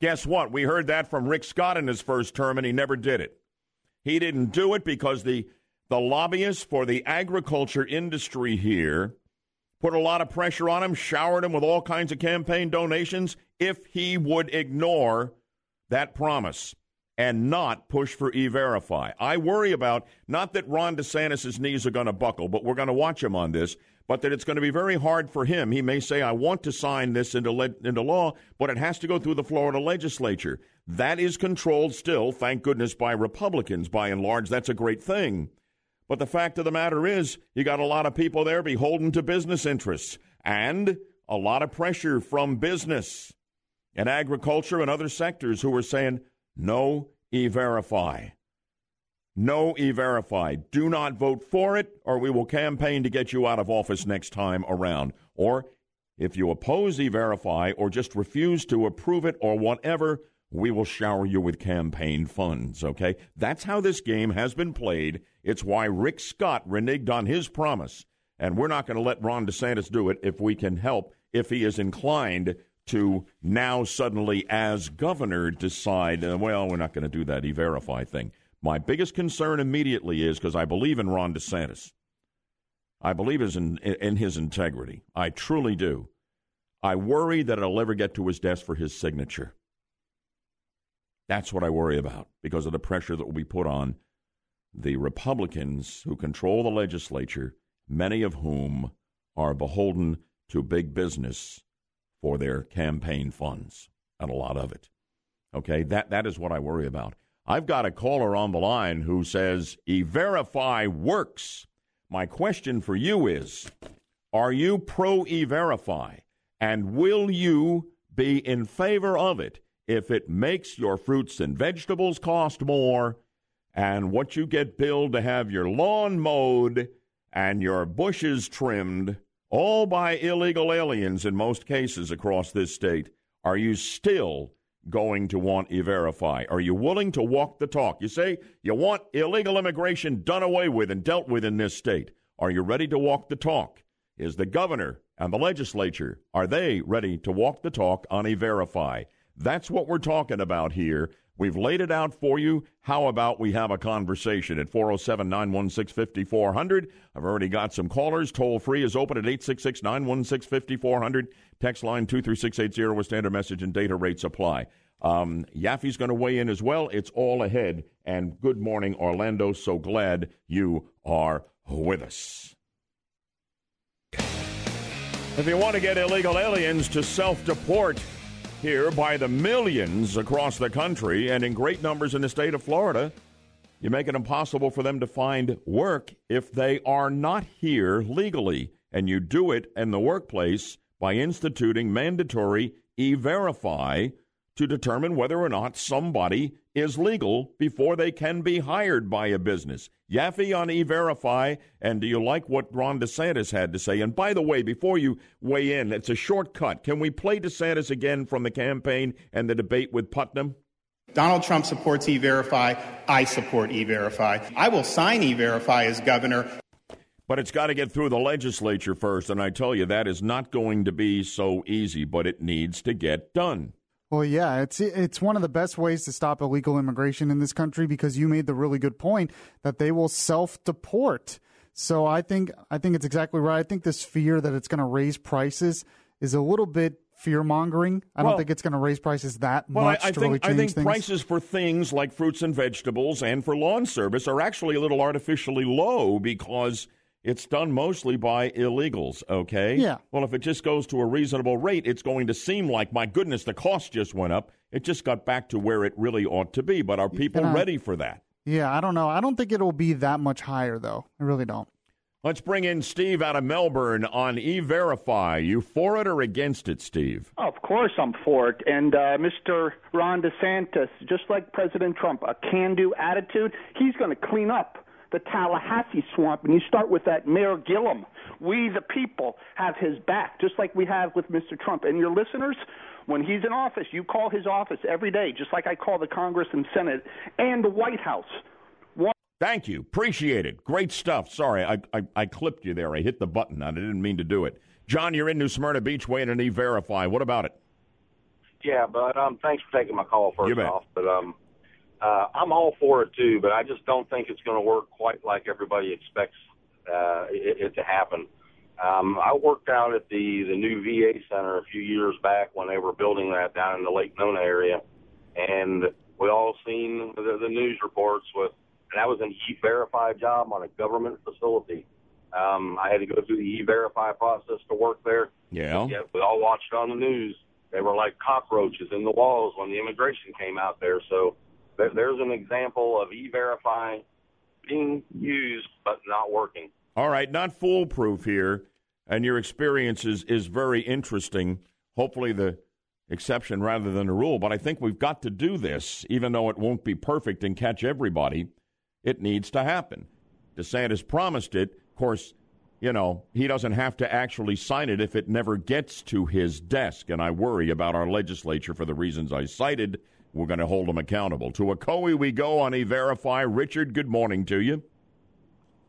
Guess what? We heard that from Rick Scott in his first term, and he never did it. He didn't do it because the, the lobbyists for the agriculture industry here put a lot of pressure on him, showered him with all kinds of campaign donations if he would ignore that promise and not push for e verify. I worry about not that Ron DeSantis' knees are going to buckle, but we're going to watch him on this, but that it's going to be very hard for him. He may say, I want to sign this into, le- into law, but it has to go through the Florida legislature. That is controlled still, thank goodness, by Republicans by and large. That's a great thing. But the fact of the matter is, you got a lot of people there beholden to business interests and a lot of pressure from business and agriculture and other sectors who are saying, no e verify. No e verify. Do not vote for it, or we will campaign to get you out of office next time around. Or if you oppose e verify or just refuse to approve it or whatever, we will shower you with campaign funds, okay? That's how this game has been played. It's why Rick Scott reneged on his promise. And we're not going to let Ron DeSantis do it if we can help, if he is inclined to now suddenly, as governor, decide, uh, well, we're not going to do that e verify thing. My biggest concern immediately is because I believe in Ron DeSantis. I believe in, in his integrity. I truly do. I worry that it'll ever get to his desk for his signature. That's what I worry about because of the pressure that will be put on the Republicans who control the legislature, many of whom are beholden to big business for their campaign funds, and a lot of it. Okay, that, that is what I worry about. I've got a caller on the line who says E Verify works. My question for you is Are you pro E Verify? And will you be in favor of it if it makes your fruits and vegetables cost more and what you get billed to have your lawn mowed and your bushes trimmed, all by illegal aliens in most cases across this state? Are you still going to want E Verify? Are you willing to walk the talk? You say you want illegal immigration done away with and dealt with in this state. Are you ready to walk the talk? Is the governor and the legislature, are they ready to walk the talk on E Verify? That's what we're talking about here. We've laid it out for you. How about we have a conversation at 407 916 5400? I've already got some callers. Toll free is open at 866 916 5400. Text line 23680 with standard message and data rates apply. Um, Yaffee's going to weigh in as well. It's all ahead. And good morning, Orlando. So glad you are with us. If you want to get illegal aliens to self deport here by the millions across the country and in great numbers in the state of Florida, you make it impossible for them to find work if they are not here legally. And you do it in the workplace by instituting mandatory e verify to determine whether or not somebody is legal before they can be hired by a business. Yaffee on E-Verify, and do you like what Ron DeSantis had to say? And by the way, before you weigh in, it's a shortcut. Can we play DeSantis again from the campaign and the debate with Putnam? Donald Trump supports E-Verify. I support E-Verify. I will sign E-Verify as governor. But it's got to get through the legislature first, and I tell you, that is not going to be so easy, but it needs to get done. Well, yeah, it's it's one of the best ways to stop illegal immigration in this country because you made the really good point that they will self-deport. So I think I think it's exactly right. I think this fear that it's going to raise prices is a little bit fear mongering. I Well- don't think it's going to raise prices that Well, much I, I to think really change I think things. prices for things like fruits and vegetables and for lawn service are actually a little artificially low because it's done mostly by illegals. Okay. Yeah. Well, if it just goes to a reasonable rate, it's going to seem like my goodness, the cost just went up. It just got back to where it really ought to be. But are people I- ready for that? Yeah, I don't know. I don't think it'll be that much higher though. I really don't. Let's bring in Steve out of Melbourne on E-Verify. You for it or against it, Steve? Of course, I'm for it. And uh, Mr. Ron DeSantis, just like President Trump, a can-do attitude. He's going to clean up the Tallahassee swamp, and you start with that Mayor Gillum. We, the people, have his back, just like we have with Mr. Trump. And your listeners, when he's in office, you call his office every day, just like I call the Congress and Senate and the White House. One- Thank you. Appreciate it. Great stuff. Sorry, I, I, I clipped you there. I hit the button. And I didn't mean to do it. John, you're in New Smyrna Beach waiting to E-Verify. What about it? Yeah, but um, thanks for taking my call first You bet. off. But um, uh, I'm all for it too, but I just don't think it's going to work quite like everybody expects uh, it, it to happen. Um, I worked out at the the new VA center a few years back when they were building that down in the Lake Nona area, and we all seen the, the news reports with. And that was an E-Verify job on a government facility. Um, I had to go through the E-Verify process to work there. Yeah. Yeah, we all watched on the news. They were like cockroaches in the walls when the immigration came out there. So there's an example of e-verify being used but not working. All right, not foolproof here, and your experience is, is very interesting. Hopefully, the exception rather than the rule, but I think we've got to do this, even though it won't be perfect and catch everybody. It needs to happen. DeSantis promised it. Of course, you know, he doesn't have to actually sign it if it never gets to his desk, and I worry about our legislature for the reasons I cited. We're going to hold them accountable. To Ocoee we go on E-Verify. Richard, good morning to you.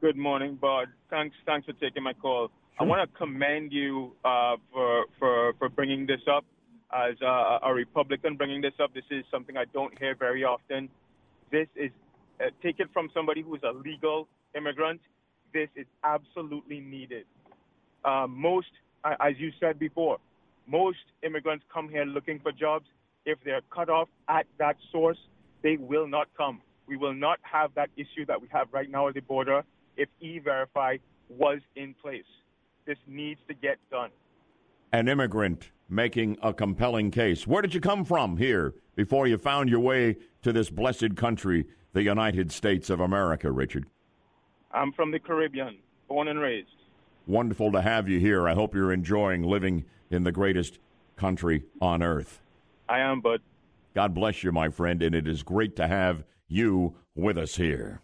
Good morning, Bud. Thanks, thanks for taking my call. I want to commend you uh, for for for bringing this up as a, a Republican bringing this up. This is something I don't hear very often. This is uh, take it from somebody who's a legal immigrant. This is absolutely needed. Uh, most, as you said before, most immigrants come here looking for jobs. If they're cut off at that source, they will not come. We will not have that issue that we have right now at the border if E-Verify was in place. This needs to get done. an immigrant making a compelling case. Where did you come from here before you found your way to this blessed country, the United States of America, Richard? I'm from the Caribbean, born and raised. Wonderful to have you here. I hope you're enjoying living in the greatest country on earth. I am, Bud. God bless you, my friend, and it is great to have you with us here.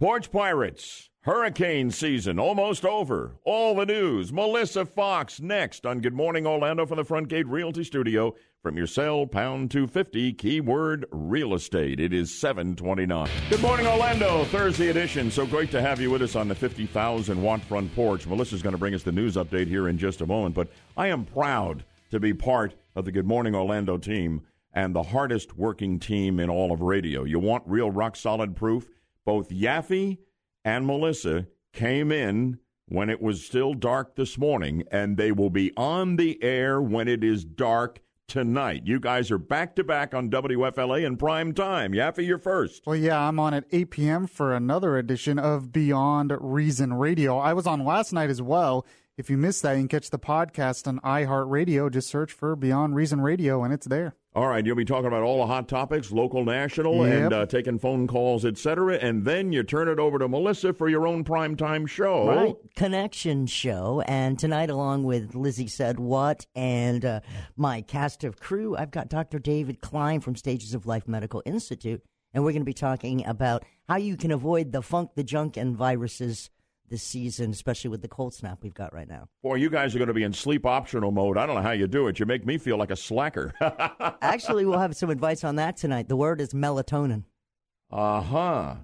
Porch Pirates, hurricane season almost over. All the news. Melissa Fox next on Good Morning Orlando from the Front Gate Realty Studio. From your cell, pound 250, keyword real estate. It is 729. Good morning, Orlando, Thursday edition. So great to have you with us on the 50,000 watt front porch. Melissa's going to bring us the news update here in just a moment, but I am proud to be part of the Good Morning Orlando team and the hardest working team in all of radio. You want real rock solid proof? Both Yaffee and Melissa came in when it was still dark this morning, and they will be on the air when it is dark tonight. You guys are back to back on WFLA in prime time. Yaffee, you're first. Well, yeah, I'm on at 8 p.m. for another edition of Beyond Reason Radio. I was on last night as well. If you missed that, you can catch the podcast on iHeartRadio. Just search for Beyond Reason Radio, and it's there. All right, you'll be talking about all the hot topics, local, national, Yep. and uh, taking phone calls, etc. And then you turn it over to Melissa for your own primetime show. Right. Connection show. And tonight, along with Lizzie Said What and uh, my cast of crew, I've got Dr. David Klein from Stages of Life Medical Institute. And we're going to be talking about how you can avoid the funk, the junk, and viruses this season, especially with the cold snap we've got right now. Boy, you guys are going to be in sleep optional mode. I don't know how you do it. You make me feel like a slacker. Actually, we'll have some advice on that tonight. The word is melatonin. Uh huh.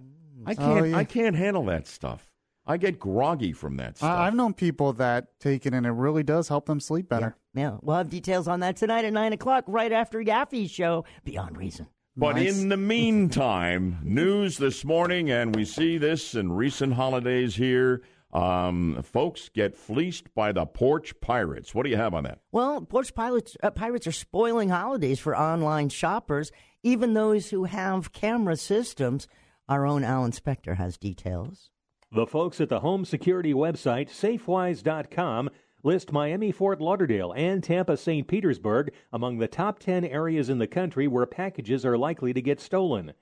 I can't. I can't handle that stuff. I get groggy from that stuff. I, I've known people that take it, and it really does help them sleep better. Yeah, we'll have details on that tonight at 9 o'clock, right after Yaffee's show, Beyond Reason. But Nice. in the meantime, news this morning, and we see this in recent holidays here. Um, folks get fleeced by the porch pirates. What do you have on that? Well, Porch Pirates, uh, Pirates are spoiling holidays for online shoppers, even those who have camera systems. Our own Alan Spector has details. The folks at the home security website safewise.com list Miami, Fort Lauderdale, and Tampa, St. Petersburg among the top 10 areas in the country where packages are likely to get stolen.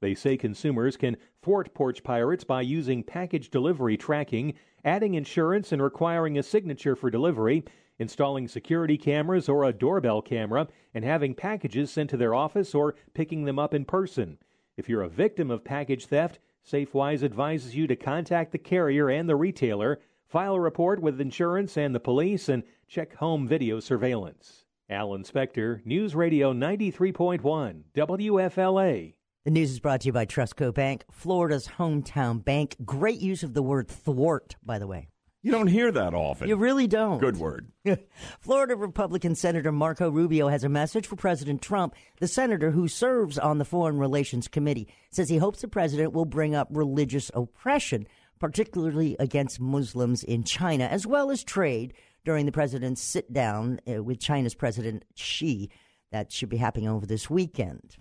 They say consumers can thwart porch pirates by using package delivery tracking, adding insurance and requiring a signature for delivery, installing security cameras or a doorbell camera, and having packages sent to their office or picking them up in person. If you're a victim of package theft, SafeWise advises you to contact the carrier and the retailer, file a report with insurance and the police, and check home video surveillance. Alan Spector, News Radio 93.1, WFLA. The news is brought to you by Trustco Bank, Florida's hometown bank. Great use of the word thwart, by the way. You don't hear that often. You really don't. Good word. Florida Republican Senator Marco Rubio has a message for President Trump. The senator, who serves on the Foreign Relations Committee, says he hopes the president will bring up religious oppression, particularly against Muslims in China, as well as trade during the president's sit down uh, with China's President Xi. That should be happening over this weekend.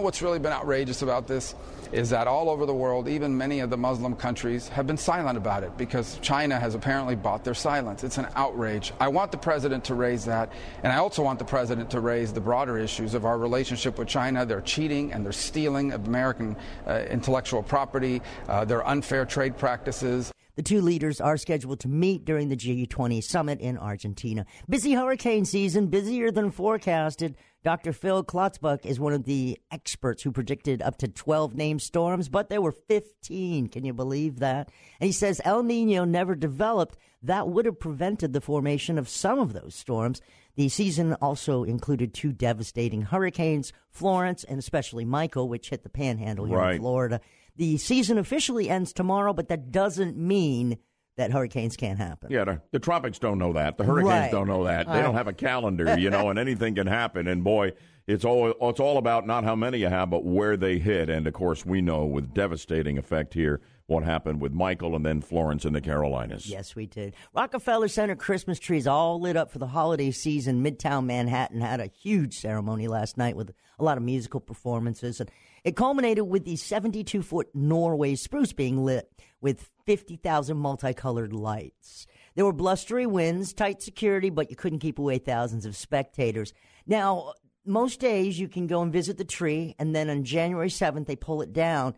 What's really been outrageous about this is that all over the world, even many of the Muslim countries, have been silent about it because China has apparently bought their silence. It's an outrage. I want the president to raise that, and I also want the president to raise the broader issues of our relationship with China. They're cheating and they're stealing American uh, intellectual property, uh, their unfair trade practices. The two leaders are scheduled to meet during the G20 summit in Argentina. Busy hurricane season, busier than forecasted. Dr. Phil Klotzbach is one of the experts who predicted up to 12 named storms, but there were 15. Can you believe that? And he says El Nino never developed. That would have prevented the formation of some of those storms. The season also included two devastating hurricanes, Florence and especially Michael, which hit the panhandle here Right. in Florida. The season officially ends tomorrow, but that doesn't mean that hurricanes can't happen. Yeah, the, the tropics don't know that. The hurricanes Right. don't know that. They Right. don't have a calendar, you know, and anything can happen. And boy, it's all it's all about not how many you have, but where they hit. And of course, we know with devastating effect here what happened with Michael and then Florence in the Carolinas. Yes, we did. Rockefeller Center Christmas trees all lit up for the holiday season. Midtown Manhattan had a huge ceremony last night with a lot of musical performances. And it culminated with the 72 foot Norway spruce being lit with 50,000 multicolored lights. There were blustery winds, tight security, but you couldn't keep away thousands of spectators. Now, most days you can go and visit the tree, and then on January 7th, they pull it down.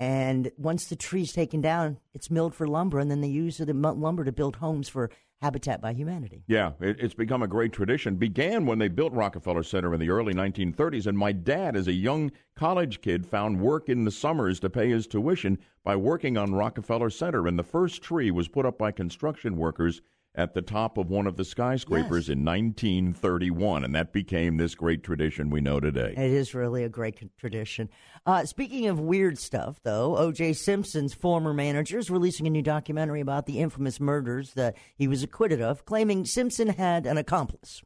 And once the tree's taken down, it's milled for lumber, and then they use the lumber to build homes for Habitat by Humanity. Yeah, it, it's become a great tradition. Began when they built Rockefeller Center in the early 1930s, and my dad, as a young college kid, found work in the summers to pay his tuition by working on Rockefeller Center. And the first tree was put up by construction workers at the top of one of the skyscrapers in 1931, and that became this great tradition we know today. It is really a great tradition. Uh, speaking of weird stuff, though, O.J. Simpson's former manager is releasing a new documentary about the infamous murders that he was acquitted of, claiming Simpson had an accomplice.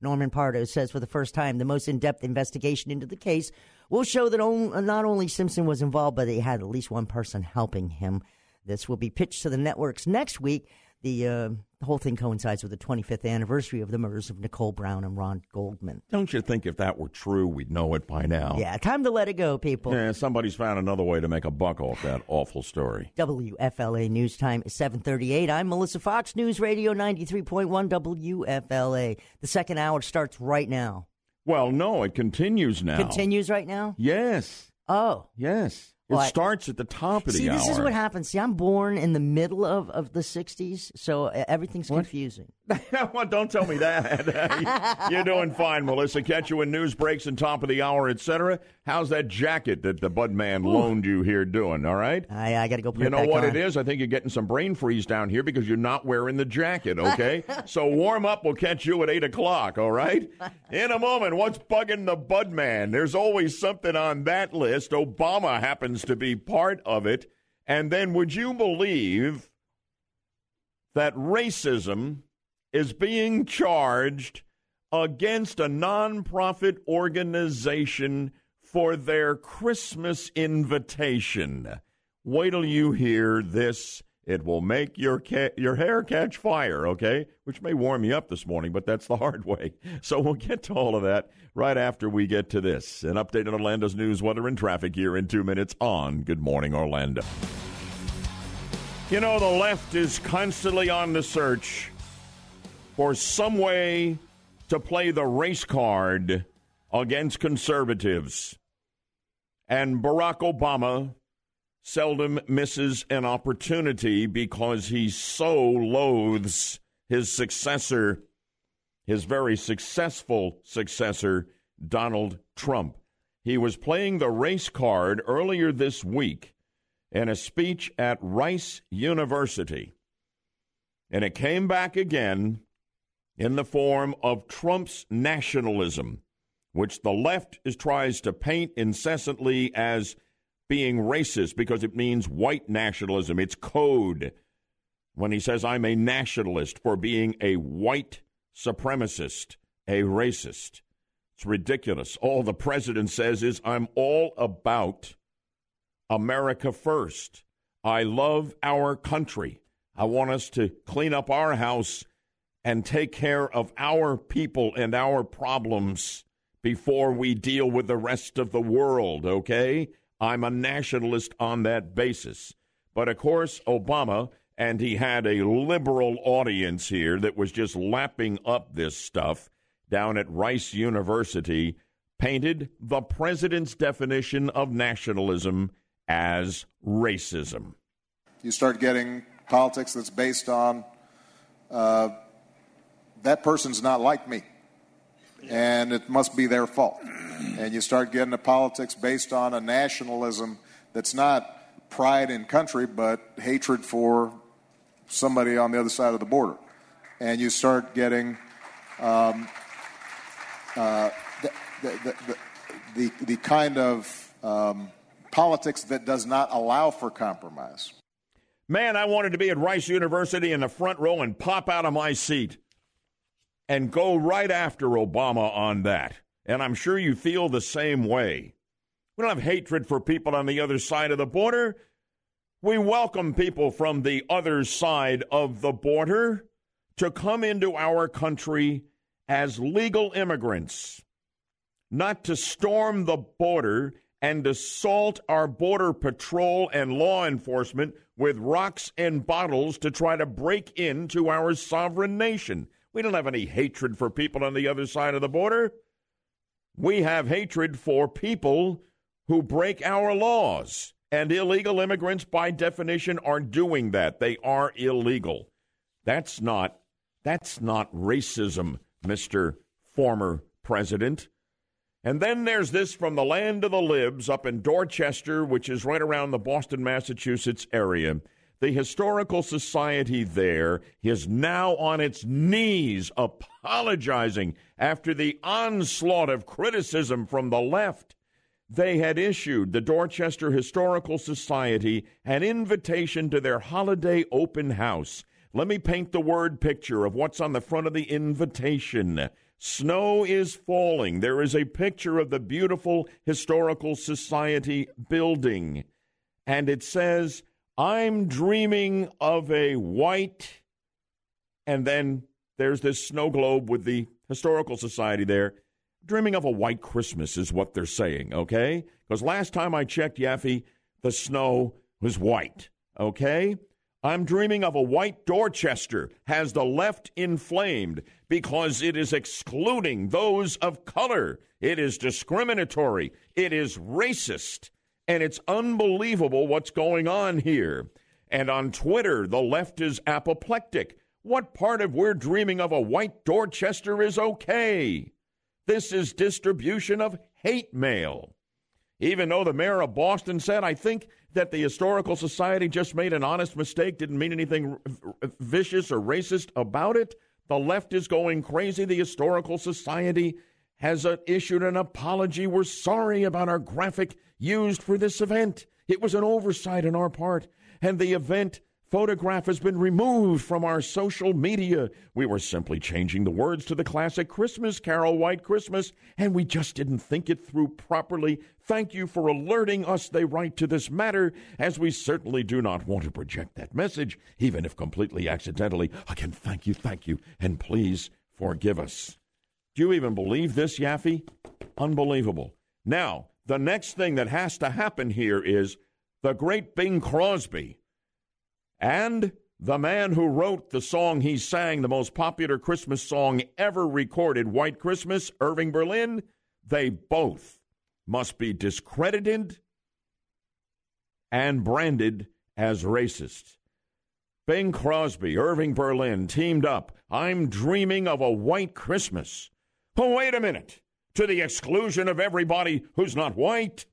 Norman Pardo says for the first time the most in depth investigation into the case will show that on, not only Simpson was involved, but he had at least one person helping him. This will be pitched to the networks next week. the uh, the whole thing coincides with the 25th anniversary of the murders of Nicole Brown and Ron Goldman. Don't you think if that were true, we'd know it by now? Yeah, time to let it go, people. Yeah, somebody's found another way to make a buck off that awful story. WFLA News Time is 738. I'm Melissa Fox, News Radio 93.1 WFLA. The second hour starts right now. Well, no, it continues now. Continues right now? Yes. Oh. Yes. It Well, I- starts at the top of See, the hour. See, this is what happens. See, I'm born in the middle of, of the 60s, so uh, everything's confusing. well, don't tell me that. You're doing fine, Melissa. Catch you in news breaks and top of the hour, etc. How's that jacket that the Bud Man loaned you here doing? All right. I, I got to go put You know what on. it is? I think you're getting some brain freeze down here because you're not wearing the jacket, okay? so warm up. We'll catch you at 8 o'clock, all right? In a moment, what's bugging the Bud Man? There's always something on that list. Obama happens to be part of it. And then would you believe that racism is being charged against a nonprofit organization for their Christmas invitation? Wait till you hear this. It will make your ca- your hair catch fire, okay? Which may warm you up this morning, but that's the hard way. So we'll get to all of that right after we get to this. An update on Orlando's news, weather, and traffic here in two minutes on Good Morning Orlando. You know, the left is constantly on the search for some way to play the race card against conservatives. And Barack Obama seldom misses an opportunity because he so loathes his successor, his very successful successor, Donald Trump. He was playing the race card earlier this week in a speech at Rice University. And it came back again in the form of Trump's nationalism, which the left is tries to paint incessantly as being racist because it means white nationalism. It's code when he says, I'm a nationalist for being a white supremacist, a racist. It's ridiculous. All the president says is, I'm all about America first. I love our country. I want us to clean up our house and take care of our people and our problems before we deal with the rest of the world, okay? I'm a nationalist on that basis. But of course, Obama, and he had a liberal audience here that was just lapping up this stuff down at Rice University, painted the president's definition of nationalism as racism. You start getting politics that's based on uh, that person's not like me, and it must be their fault. And you start getting a politics based on a nationalism that's not pride in country, but hatred for somebody on the other side of the border. And you start getting um, uh, the, the, the, the, the kind of um, politics that does not allow for compromise. Man, I wanted to be at Rice University in the front row and pop out of my seat and go right after Obama on that. And I'm sure you feel the same way. We don't have hatred for people on the other side of the border. We welcome people from the other side of the border to come into our country as legal immigrants, not to storm the border and assault our border patrol and law enforcement with rocks and bottles to try to break into our sovereign nation. We don't have any hatred for people on the other side of the border. We have hatred for people who break our laws. And illegal immigrants, by definition, are doing that. They are illegal. That's not that's not racism, Mr. Former President. And then there's this from the land of the libs up in Dorchester, which is right around the Boston, Massachusetts area. The Historical Society there is now on its knees apologizing after the onslaught of criticism from the left. They had issued the Dorchester Historical Society an invitation to their holiday open house. Let me paint the word picture of what's on the front of the invitation. Snow is falling. There is a picture of the beautiful Historical Society building. And it says, I'm dreaming of a white And then there's this snow globe with the Historical Society there. Dreaming of a white Christmas is what they're saying, okay? Because last time I checked, Yaffee, the snow was white, okay? I'm dreaming of a white Dorchester has the left inflamed because it is excluding those of color. It is discriminatory. It is racist. And it's unbelievable what's going on here. And on Twitter, the left is apoplectic. What part of we're dreaming of a white Dorchester is okay? This is distribution of hate mail. Even though the mayor of Boston said, I think that the Historical Society just made an honest mistake, didn't mean anything vicious or racist about it, the left is going crazy. The Historical Society has issued an apology. We're sorry about our graphic used for this event. It was an oversight on our part, and the event photograph has been removed from our social media. We were simply changing the words to the classic Christmas carol, White Christmas, and we just didn't think it through properly. Thank you for alerting us, they write, to this matter, as we certainly do not want to project that message, even if completely accidentally. Again, thank you, thank you, and please forgive us. Do you even believe this, Yaffee? Unbelievable. Now, the next thing that has to happen here is the great Bing Crosby and the man who wrote the song he sang, the most popular Christmas song ever recorded, White Christmas, Irving Berlin, they both must be discredited and branded as racist. Bing Crosby, Irving Berlin teamed up. I'm dreaming of a white Christmas. Oh, wait a minute. To the exclusion of everybody who's not white?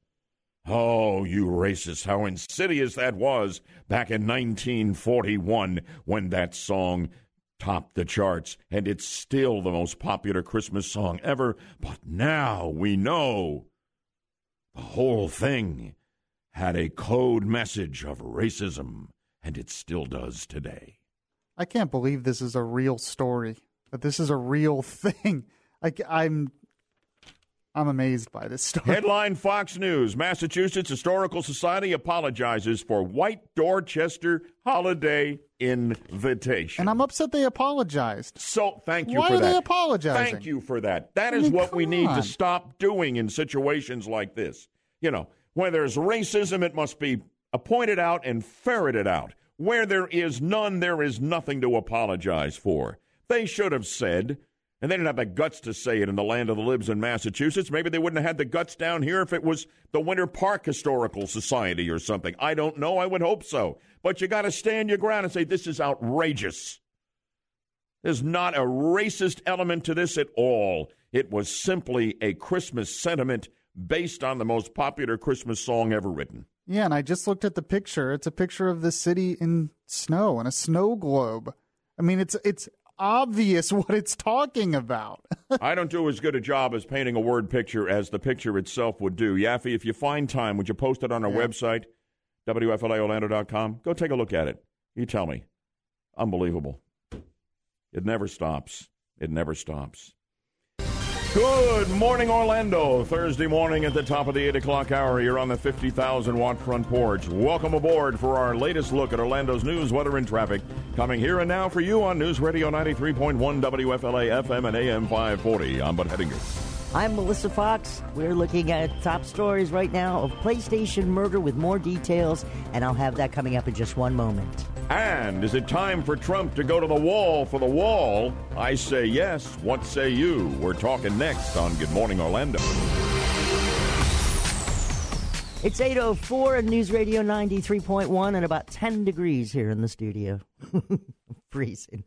Oh, you racist, how insidious that was back in 1941 when that song topped the charts, and it's still the most popular Christmas song ever. But now we know the whole thing had a code message of racism, and it still does today. I can't believe this is a real story, that this is a real thing. I, I'm I'm amazed by this story. Headline Fox News Massachusetts Historical Society apologizes for White Dorchester holiday invitation. And I'm upset they apologized. So thank you Why for are they apologizing? Thank you for that. That I is mean, what we need on. to stop doing in situations like this. You know, where there's racism, it must be pointed out and ferreted out. Where there is none, there is nothing to apologize for. They should have said, and they didn't have the guts to say it in the land of the libs in Massachusetts. Maybe they wouldn't have had the guts down here if it was the Winter Park Historical Society or something. I don't know. I would hope so. But you got to stand your ground and say, this is outrageous. There's not a racist element to this at all. It was simply a Christmas sentiment based on the most popular Christmas song ever written. Yeah, and I just looked at the picture. It's a picture of the city in snow and a snow globe. I mean, it's it's obvious what it's talking about. I don't do as good a job as painting a word picture as the picture itself would do. Yaffee, if you find time, would you post it on our Yeah. website, WFLAOrlando.com? Go take a look at it. You tell me. Unbelievable. It never stops. It never stops. Good morning, Orlando. Thursday morning at the top of the 8 o'clock hour. You're on the 50,000 watt front porch. Welcome aboard for our latest look at Orlando's news, weather, and traffic. Coming here and now for you on News Radio 93.1 WFLA FM and AM 540. I'm Bud Hedinger. I'm Melissa Fox. We're looking at top stories right now of PlayStation murder with more details, and I'll have that coming up in just one moment. And is it time for Trump to go to the wall for the wall? I say yes. What say you? We're talking next on Good Morning Orlando. It's 8.04 at News Radio 93.1 and about 10 degrees here in the studio. Freezing.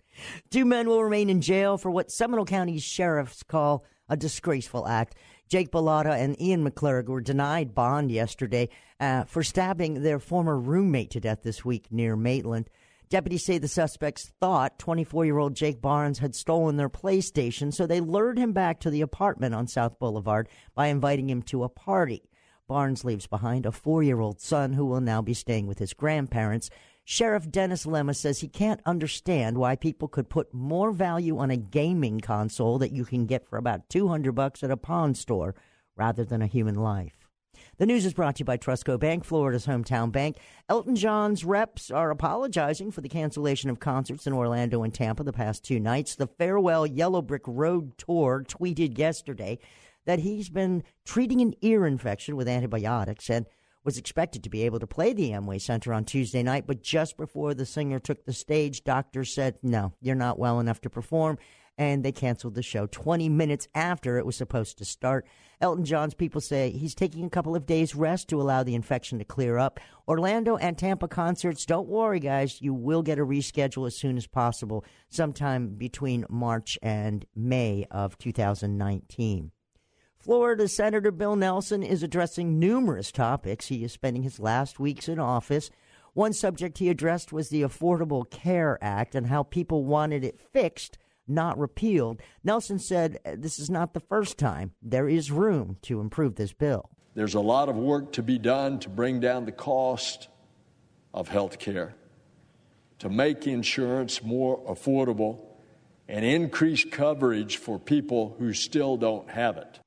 Two men will remain in jail for what Seminole County sheriffs call a disgraceful act. Jake Bellotta and Ian McClurg were denied bond yesterday uh, for stabbing their former roommate to death this week near Maitland. Deputies say the suspects thought 24 year old Jake Barnes had stolen their PlayStation, so they lured him back to the apartment on South Boulevard by inviting him to a party. Barnes leaves behind a four year old son who will now be staying with his grandparents. Sheriff Dennis Lemma says he can't understand why people could put more value on a gaming console that you can get for about 200 bucks at a pawn store rather than a human life. The news is brought to you by Trustco Bank, Florida's hometown bank. Elton John's reps are apologizing for the cancellation of concerts in Orlando and Tampa the past two nights. The Farewell Yellow Brick Road Tour tweeted yesterday that he's been treating an ear infection with antibiotics and was expected to be able to play the Amway Center on Tuesday night, but just before the singer took the stage, doctors said, no, you're not well enough to perform, and they canceled the show 20 minutes after it was supposed to start. Elton John's people say he's taking a couple of days rest to allow the infection to clear up. Orlando and Tampa concerts, don't worry, guys, you will get a reschedule as soon as possible, sometime between March and May of 2019. Florida Senator Bill Nelson is addressing numerous topics. He is spending his last weeks in office. One subject he addressed was the Affordable Care Act and how people wanted it fixed, not repealed. Nelson said uh, this is not the first time. There is room to improve this bill. There's a lot of work to be done to bring down the cost of health care, to make insurance more affordable, and increase coverage for people who still don't have it.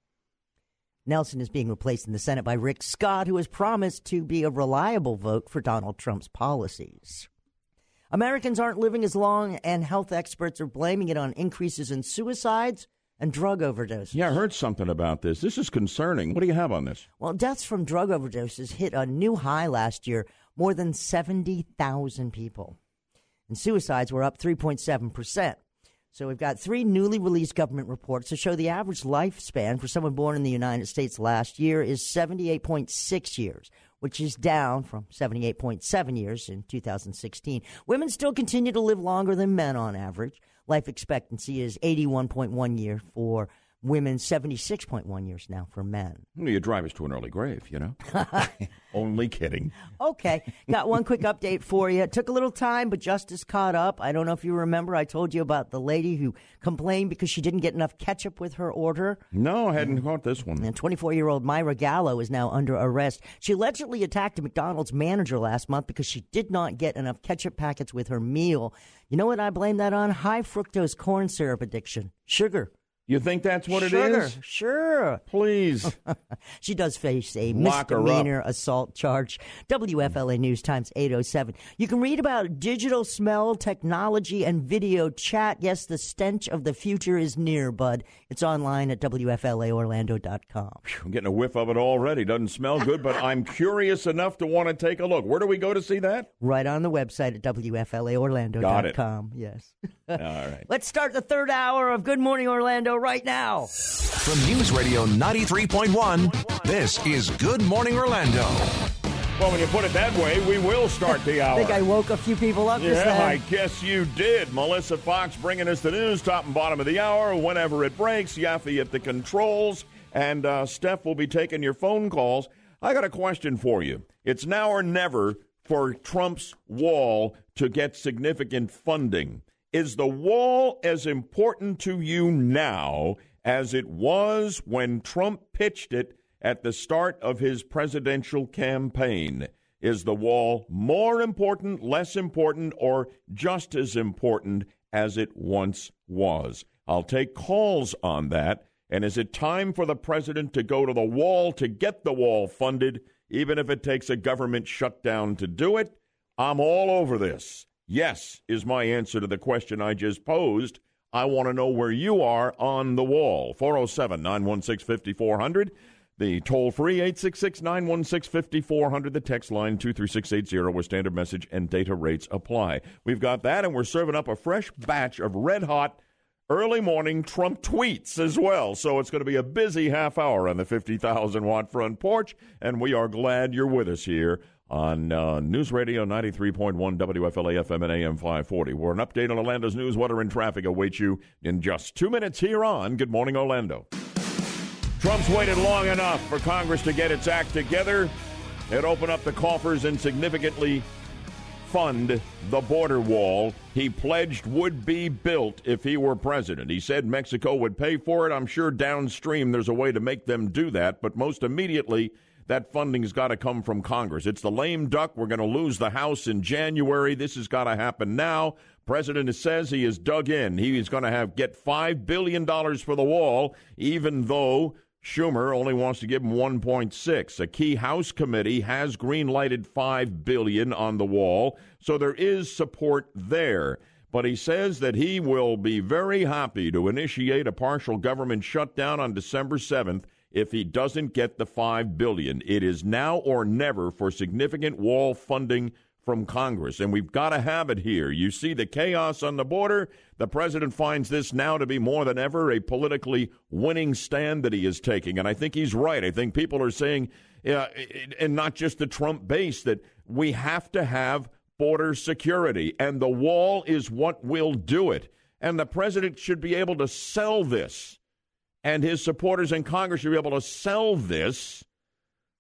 Nelson is being replaced in the Senate by Rick Scott, who has promised to be a reliable vote for Donald Trump's policies. Americans aren't living as long, and health experts are blaming it on increases in suicides and drug overdoses. Yeah, I heard something about this. This is concerning. What do you have on this? Well, deaths from drug overdoses hit a new high last year, more than 70,000 people. And suicides were up 3.7%. So we've got three newly released government reports that show the average lifespan for someone born in the United States last year is 78.6 years, which is down from 78.7 years in 2016. Women still continue to live longer than men on average. Life expectancy is 81.1 year for women 76.1 years now for men. You drive us to an early grave, you know? Only kidding. Okay. Got one quick update for you. It took a little time, but justice caught up. I don't know if you remember, I told you about the lady who complained because she didn't get enough ketchup with her order. No, I hadn't caught this one. And 24 year old Myra Gallo is now under arrest. She allegedly attacked a McDonald's manager last month because she did not get enough ketchup packets with her meal. You know what I blame that on? High fructose corn syrup addiction. Sugar. You think that's what it Sugar, is? Sure. Please. she does face a Lock misdemeanor assault charge. WFLA News Times 807. You can read about digital smell technology and video chat. Yes, the stench of the future is near, bud. It's online at WFLAOrlando.com. I'm getting a whiff of it already. Doesn't smell good, but I'm curious enough to want to take a look. Where do we go to see that? Right on the website at WFLAOrlando.com. Got it. Yes. All right. Let's start the third hour of Good Morning Orlando right now. From News Radio 93.1, this is Good Morning Orlando. Well, when you put it that way, we will start the I hour. think I woke a few people up Yeah, then. I guess you did. Melissa Fox bringing us the news, top and bottom of the hour, whenever it breaks. Yaffee at the controls, and uh, Steph will be taking your phone calls. I got a question for you. It's now or never for Trump's wall to get significant funding. Is the wall as important to you now as it was when Trump pitched it at the start of his presidential campaign? Is the wall more important, less important, or just as important as it once was? I'll take calls on that. And is it time for the president to go to the wall to get the wall funded, even if it takes a government shutdown to do it? I'm all over this. Yes, is my answer to the question I just posed. I want to know where you are on the wall. 407 916 5400. The toll free 866 916 5400. The text line 23680 where standard message and data rates apply. We've got that, and we're serving up a fresh batch of red hot early morning Trump tweets as well. So it's going to be a busy half hour on the 50,000 watt front porch, and we are glad you're with us here on uh, News Radio 93.1 WFLA FM and AM 540. Where an update on Orlando's news, weather, and traffic awaits you in just two minutes here on Good Morning Orlando. Trump's waited long enough for Congress to get its act together and open up the coffers and significantly fund the border wall he pledged would be built if he were president. He said Mexico would pay for it. I'm sure downstream there's a way to make them do that, but most immediately that funding's got to come from Congress. It's the lame duck. We're going to lose the House in January. This has got to happen now. President says he is dug in. He is going to have get 5 billion dollars for the wall even though Schumer only wants to give him 1.6. A key House committee has green-lighted 5 billion on the wall, so there is support there. But he says that he will be very happy to initiate a partial government shutdown on December 7th if he doesn't get the 5 billion. It is now or never for significant wall funding from Congress, and we've got to have it here. You see the chaos on the border. The president finds this now to be more than ever a politically winning stand that he is taking, and I think he's right. I think people are saying, uh, and not just the Trump base, that we have to have border security, and the wall is what will do it. And the president should be able to sell this, and his supporters in Congress should be able to sell this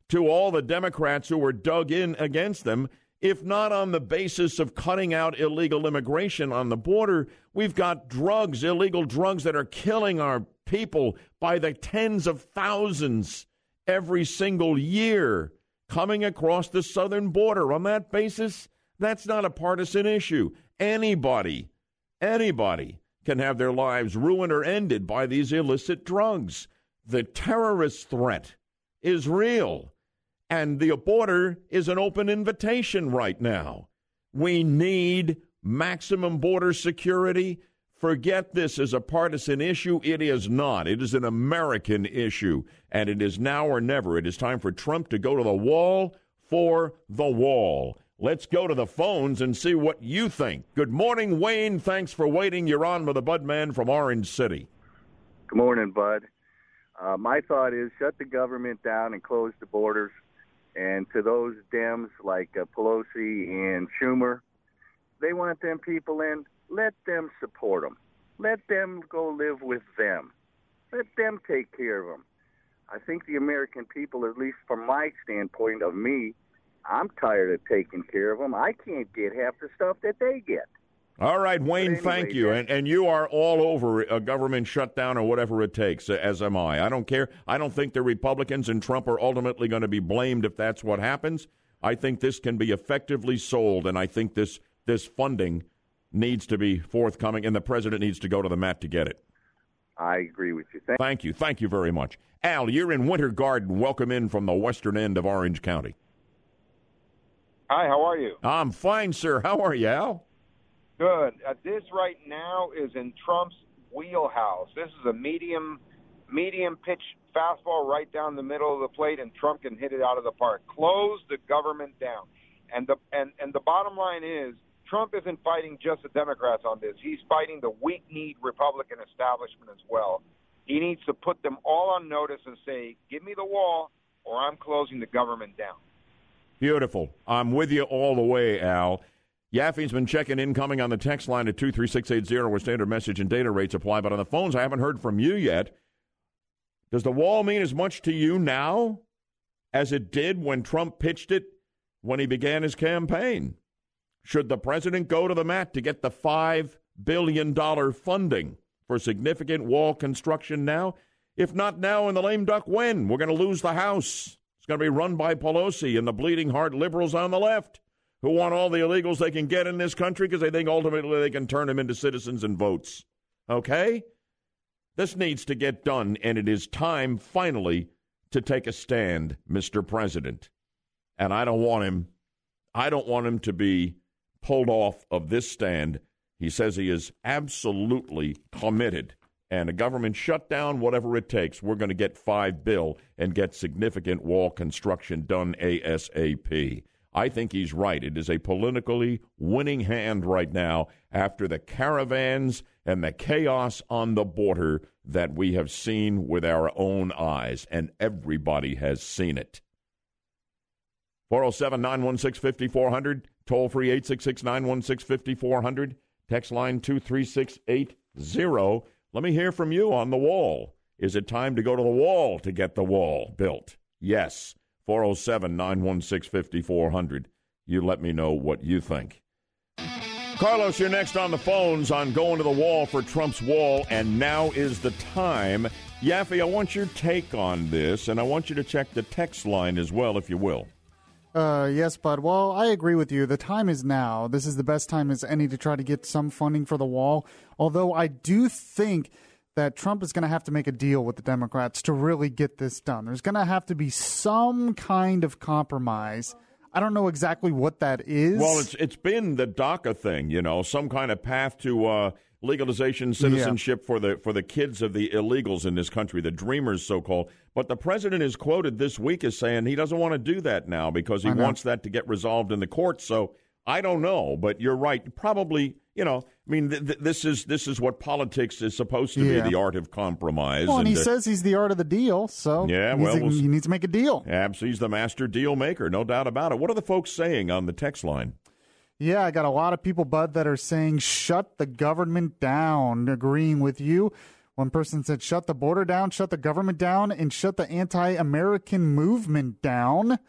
to all the Democrats who were dug in against them if not on the basis of cutting out illegal immigration on the border, we've got drugs, illegal drugs that are killing our people by the tens of thousands every single year coming across the southern border. On that basis, that's not a partisan issue. Anybody, anybody can have their lives ruined or ended by these illicit drugs. The terrorist threat is real. And the border is an open invitation right now. We need maximum border security. Forget this as a partisan issue. It is not. It is an American issue, and it is now or never. It is time for Trump to go to the wall for the wall. Let's go to the phones and see what you think. Good morning, Wayne. Thanks for waiting. You're on with the Bud Man from Orange City. Good morning, Bud. Uh, my thought is shut the government down and close the borders. And to those Dems like uh, Pelosi and Schumer, they want them people in. Let them support them. Let them go live with them. Let them take care of them. I think the American people, at least from my standpoint of me, I'm tired of taking care of them. I can't get half the stuff that they get. All right, Wayne, anyway, thank you. And, and you are all over a government shutdown or whatever it takes, as am I. I don't care. I don't think the Republicans and Trump are ultimately going to be blamed if that's what happens. I think this can be effectively sold, and I think this, this funding needs to be forthcoming, and the president needs to go to the mat to get it. I agree with you. Thank, Thank you. Thank you very much. Al, you're in Winter Garden. Welcome in from the western end of Orange County. Hi, how are you? I'm fine, sir. How are you, Al? Good. Uh, this right now is in Trump's wheelhouse. This is a medium, medium pitch fastball right down the middle of the plate, and Trump can hit it out of the park. Close the government down. And the and and the bottom line is Trump isn't fighting just the Democrats on this. He's fighting the weak-kneed Republican establishment as well. He needs to put them all on notice and say, "Give me the wall, or I'm closing the government down." Beautiful. I'm with you all the way, Al. Yaffee's been checking incoming on the text line at 23680 where standard message and data rates apply, but on the phones, I haven't heard from you yet. Does the wall mean as much to you now as it did when Trump pitched it when he began his campaign? Should the president go to the mat to get the $5 billion funding for significant wall construction now? If not now, in the lame duck, when? We're going to lose the House. Going to be run by Pelosi and the bleeding heart liberals on the left who want all the illegals they can get in this country because they think ultimately they can turn them into citizens and votes. Okay? This needs to get done, and it is time finally to take a stand, Mr. President. And I don't want him I don't want him to be pulled off of this stand. He says he is absolutely committed. And a government shutdown, whatever it takes, we're going to get five bill and get significant wall construction done ASAP. I think he's right. It is a politically winning hand right now after the caravans and the chaos on the border that we have seen with our own eyes, and everybody has seen it. 407 916 5400, toll free 866 916 5400, text line 23680. Let me hear from you on the wall. Is it time to go to the wall to get the wall built? Yes. 407 916 5400. You let me know what you think. Carlos, you're next on the phones on going to the wall for Trump's wall, and now is the time. Yaffee, I want your take on this, and I want you to check the text line as well, if you will. Uh, yes, Bud. Well, I agree with you. The time is now. This is the best time as any to try to get some funding for the wall. Although I do think that Trump is going to have to make a deal with the Democrats to really get this done. There's going to have to be some kind of compromise. I don't know exactly what that is. Well, it's it's been the DACA thing, you know, some kind of path to uh, legalization, citizenship yeah. for the for the kids of the illegals in this country, the dreamers, so called. But the president is quoted this week as saying he doesn't want to do that now because he wants that to get resolved in the courts. So I don't know, but you're right. Probably, you know, I mean, th- th- this is this is what politics is supposed to yeah. be: the art of compromise. Well, and, and he uh, says he's the art of the deal, so yeah, well, he we'll, needs to make a deal. Absolutely, he's the master deal maker, no doubt about it. What are the folks saying on the text line? Yeah, I got a lot of people, Bud, that are saying shut the government down, agreeing with you. One person said shut the border down, shut the government down, and shut the anti American movement down.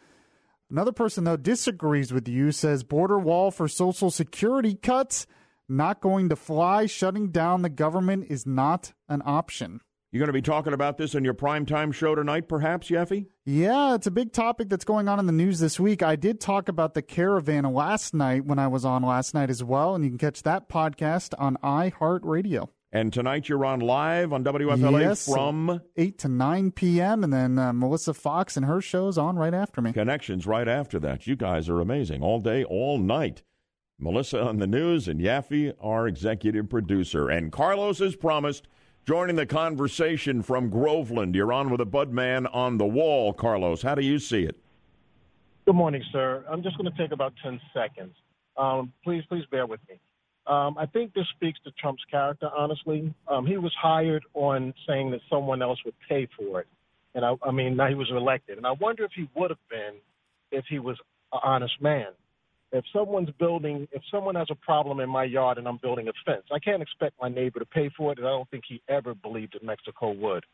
Another person, though, disagrees with you, says border wall for Social Security cuts, not going to fly. Shutting down the government is not an option. You're going to be talking about this on your primetime show tonight, perhaps, Yaffee? Yeah, it's a big topic that's going on in the news this week. I did talk about the caravan last night when I was on last night as well, and you can catch that podcast on iHeartRadio. And tonight you're on live on WFLA yes, from 8 to 9 p.m. And then uh, Melissa Fox and her show's on right after me. Connections right after that. You guys are amazing. All day, all night. Melissa on the news and Yaffee, our executive producer. And Carlos has promised joining the conversation from Groveland. You're on with a Bud Man on the wall, Carlos. How do you see it? Good morning, sir. I'm just going to take about 10 seconds. Um, please, please bear with me. Um, I think this speaks to Trump's character, honestly. Um, he was hired on saying that someone else would pay for it. And I, I mean, now he was elected. And I wonder if he would have been if he was an honest man. If someone's building, if someone has a problem in my yard and I'm building a fence, I can't expect my neighbor to pay for it. And I don't think he ever believed that Mexico would.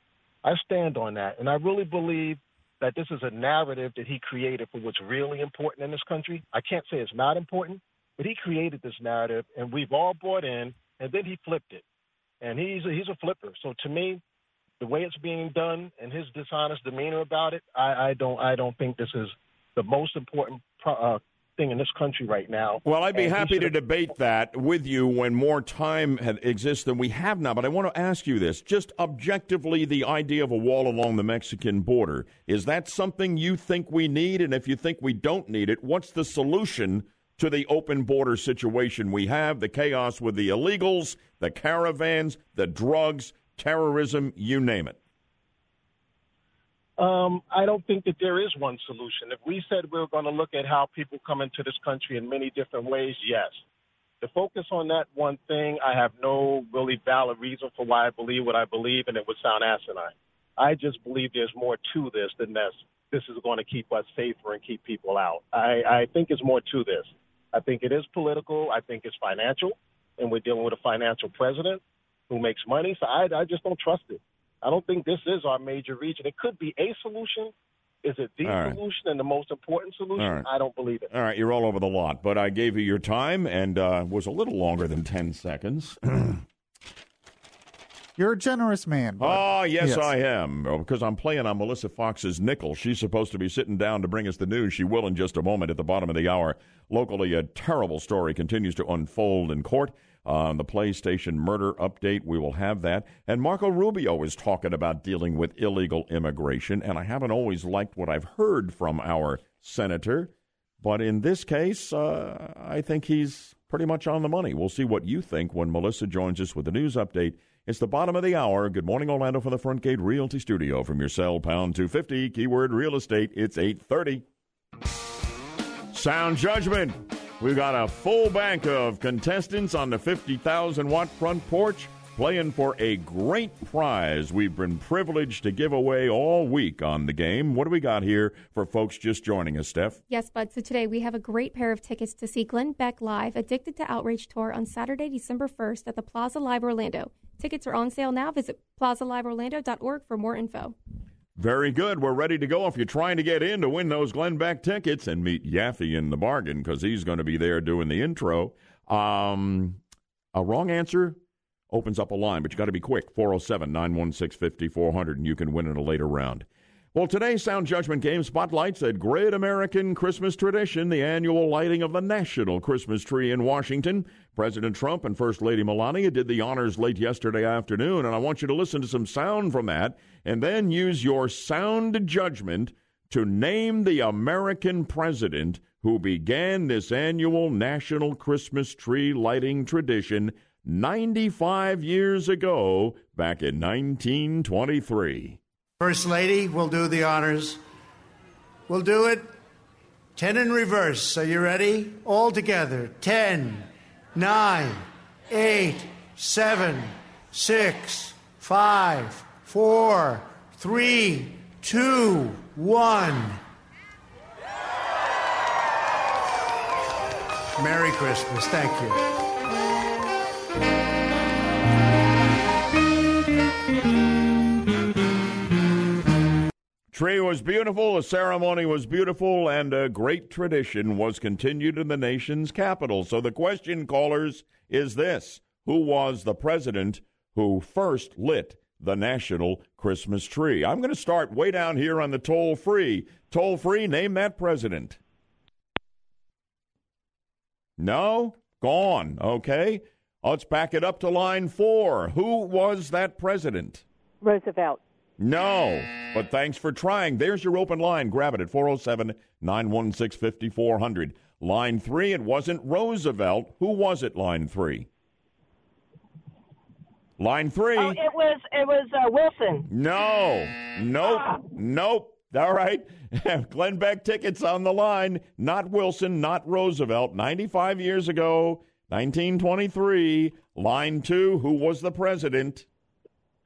I stand on that. And I really believe that this is a narrative that he created for what's really important in this country. I can't say it's not important, but he created this narrative, and we've all bought in, and then he flipped it. And he's a, he's a flipper. So to me, the way it's being done and his dishonest demeanor about it, I, I don't I don't think this is the most important pro, uh, thing in this country right now. Well, I'd be and happy to debate that with you when more time exists than we have now. But I want to ask you this: just objectively, the idea of a wall along the Mexican border is that something you think we need? And if you think we don't need it, what's the solution? to the open border situation we have, the chaos with the illegals, the caravans, the drugs, terrorism, you name it? Um, I don't think that there is one solution. If we said we were going to look at how people come into this country in many different ways, yes. To focus on that one thing, I have no really valid reason for why I believe what I believe, and it would sound asinine. I just believe there's more to this than this. This is going to keep us safer and keep people out. I, I think it's more to this. I think it is political. I think it's financial, and we're dealing with a financial president who makes money. So I, I just don't trust it. I don't think this is our major region. It could be a solution. Is it the all solution and the most important solution? Right. I don't believe it. All right, you're all over the lot, but I gave you your time and uh, was a little longer than 10 seconds. You're a generous man. Bud. Oh, yes, yes, I am. Because I'm playing on Melissa Fox's nickel. She's supposed to be sitting down to bring us the news. She will in just a moment at the bottom of the hour. Locally, a terrible story continues to unfold in court. On the PlayStation murder update, we will have that. And Marco Rubio is talking about dealing with illegal immigration. And I haven't always liked what I've heard from our senator. But in this case, uh, I think he's pretty much on the money. We'll see what you think when Melissa joins us with the news update it's the bottom of the hour. Good morning, Orlando, from the Front Gate Realty Studio. From your cell, pound 250, keyword real estate. It's 830. Sound judgment. We've got a full bank of contestants on the 50,000 watt front porch playing for a great prize we've been privileged to give away all week on the game. What do we got here for folks just joining us, Steph? Yes, Bud. So today we have a great pair of tickets to see Glenn Beck live, Addicted to Outrage Tour on Saturday, December 1st at the Plaza Live Orlando. Tickets are on sale now. Visit plazaliveorlando.org for more info. Very good. We're ready to go. If you're trying to get in to win those Glenn Beck tickets and meet Yaffee in the bargain because he's going to be there doing the intro, um, a wrong answer opens up a line, but you got to be quick 407 916 5400 and you can win in a later round. Well, today's Sound Judgment Game spotlights that great American Christmas tradition, the annual lighting of the national Christmas tree in Washington. President Trump and First Lady Melania did the honors late yesterday afternoon, and I want you to listen to some sound from that and then use your sound judgment to name the American president who began this annual national Christmas tree lighting tradition 95 years ago, back in 1923. First Lady will do the honors. We'll do it 10 in reverse. Are you ready? All together. 10, 9, 8, 7, 6, 5, 4, 3, 2, 1. Merry Christmas. Thank you. Tree was beautiful, the ceremony was beautiful, and a great tradition was continued in the nation's capital. So the question, callers, is this Who was the president who first lit the national Christmas tree? I'm going to start way down here on the toll free. Toll free, name that president. No? Gone. Okay. Let's back it up to line four. Who was that president? Roosevelt. No, but thanks for trying. There's your open line. Grab it at 407 916 5400. Line three, it wasn't Roosevelt. Who was it, line three? Line three. Oh, it was it was uh, Wilson. No, nope, nope. All right. Glenn Beck tickets on the line. Not Wilson, not Roosevelt. 95 years ago, 1923. Line two, who was the president?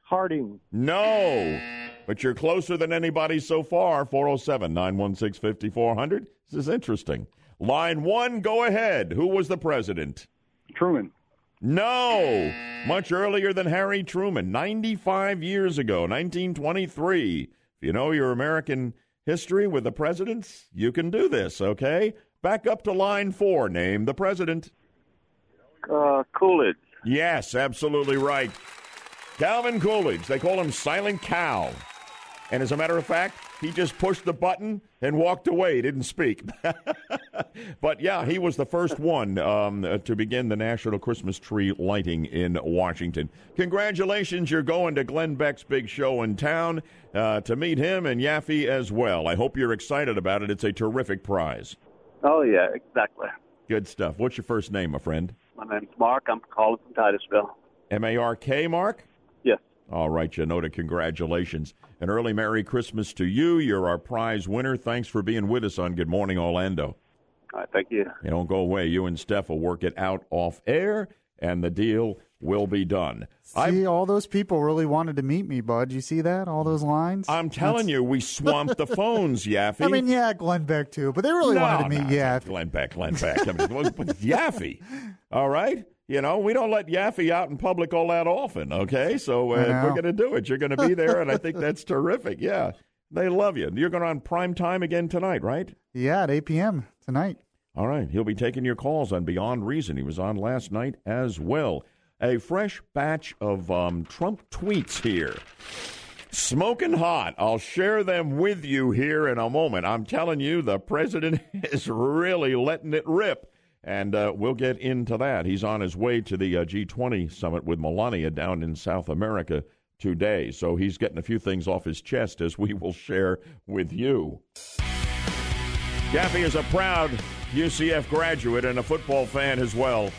Harding. No, but you're closer than anybody so far. 407 916 5400. This is interesting. Line one, go ahead. Who was the president? Truman. No, much earlier than Harry Truman, 95 years ago, 1923. If you know your American history with the presidents, you can do this, okay? Back up to line four. Name the president. Uh, Coolidge. Yes, absolutely right. Calvin Coolidge. They call him Silent Cal. And as a matter of fact, he just pushed the button and walked away. He didn't speak. but yeah, he was the first one um, to begin the national Christmas tree lighting in Washington. Congratulations, you're going to Glenn Beck's big show in town uh, to meet him and Yaffee as well. I hope you're excited about it. It's a terrific prize. Oh, yeah, exactly. Good stuff. What's your first name, my friend? My name's Mark. I'm calling from Titusville. M A R K, Mark? Yes. All right, Janota, congratulations. An early Merry Christmas to you. You're our prize winner. Thanks for being with us on Good Morning Orlando. All right, thank you. You don't go away. You and Steph will work it out off air, and the deal will be done. See, all those people really wanted to meet me, bud. You see that? All those lines? I'm telling you, we swamped the phones, Yaffee. I mean, yeah, Glenn Beck too, but they really No, wanted to meet no, Yaffee. Glenn Beck, Glenn Beck. I mean, but Yaffee. All right? You know, we don't let Yaffee out in public all that often, okay? So uh, we're going to do it. You're going to be there, and I think that's terrific. Yeah. They love you. You're going on prime time again tonight, right? Yeah, at 8 p.m. tonight. All right. He'll be taking your calls on Beyond Reason. He was on last night as well. A fresh batch of um, Trump tweets here. Smoking hot. I'll share them with you here in a moment. I'm telling you, the president is really letting it rip. And uh, we'll get into that. He's on his way to the uh, G20 summit with Melania down in South America today. So he's getting a few things off his chest as we will share with you. Yaffee is a proud UCF graduate and a football fan as well.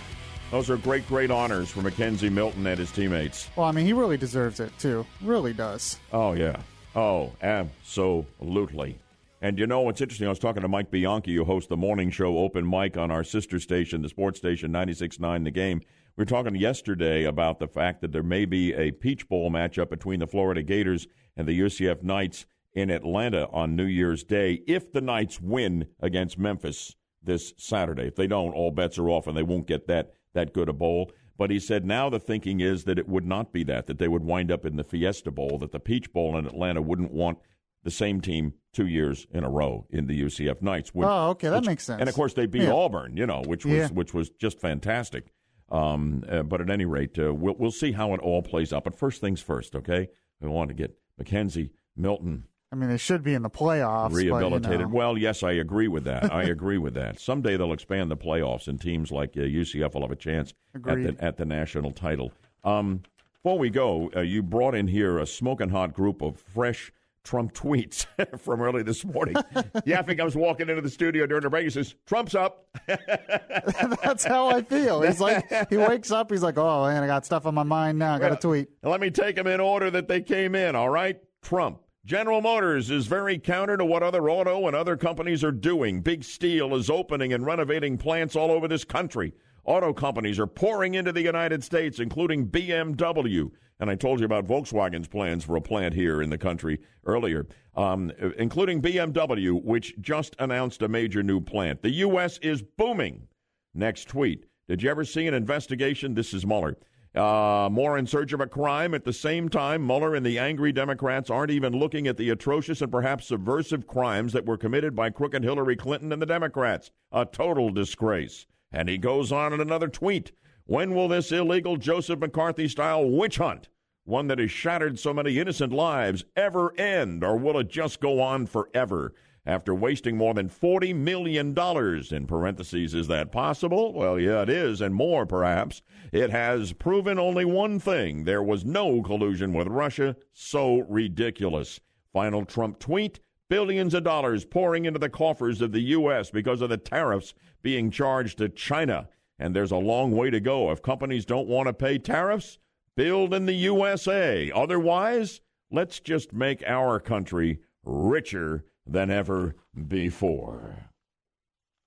Those are great, great honors for McKenzie Milton and his teammates. Well, I mean, he really deserves it too. Really does. Oh, yeah. Oh, absolutely. And you know what's interesting? I was talking to Mike Bianchi, who hosts the morning show Open Mic on our sister station, the sports station 96.9 The Game. We were talking yesterday about the fact that there may be a Peach Bowl matchup between the Florida Gators and the UCF Knights in Atlanta on New Year's Day if the Knights win against Memphis this Saturday. If they don't, all bets are off and they won't get that, that good a bowl. But he said now the thinking is that it would not be that, that they would wind up in the Fiesta Bowl, that the Peach Bowl in Atlanta wouldn't want the same team two years in a row in the UCF Knights. which- Oh, okay, that which- makes sense. And of course, they beat Yeah. Auburn, you know, which was Yeah. which was just fantastic. Um, uh, but at any rate, uh, we'll we'll see how it all plays out. But first things first, okay? We want to get McKenzie Milton I mean, they should be in the playoffs. rehabilitated. You know. Well, yes, I agree with that. I agree with that. Someday they'll expand the playoffs, and teams like uh, UCF will have a chance at the, at the national title. Um, before we go, uh, you brought in here a smoking hot group of fresh Trump tweets from early this morning. Yaffing comes walking into the studio during the break. He says, "Trump's up." That's how I feel. He's like, he wakes up, he's like, oh man, I got stuff on my mind now. I got to tweet. Let me take them in order that they came in, all right? Trump. General Motors is very counter to what other auto and other companies are doing. Big Steel is opening and renovating plants all over this country. Auto companies are pouring into the United States, including BMW. And I told you about Volkswagen's plans for a plant here in the country earlier, um, including BMW, which just announced a major new plant. The U.S. is booming. Next tweet. Did you ever see an investigation? This is Mueller. Uh, more in search of a crime. At the same time, Mueller and the angry Democrats aren't even looking at the atrocious and perhaps subversive crimes that were committed by crooked Hillary Clinton and the Democrats. A total disgrace. And he goes on in another tweet. When will this illegal Joseph McCarthy style witch hunt, one that has shattered so many innocent lives, ever end, or will it just go on forever? After wasting more than $40 million, in parentheses, is that possible? Well, yeah, it is, and more perhaps. It has proven only one thing there was no collusion with Russia. So ridiculous. Final Trump tweet billions of dollars pouring into the coffers of the U.S. because of the tariffs being charged to China. And there's a long way to go. If companies don't want to pay tariffs, build in the USA. Otherwise, let's just make our country richer than ever before.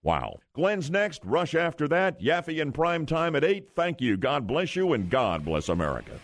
Wow. Glenn's next, Rush after that, Yaffee in prime time at 8. Thank you. God bless you, and God bless America.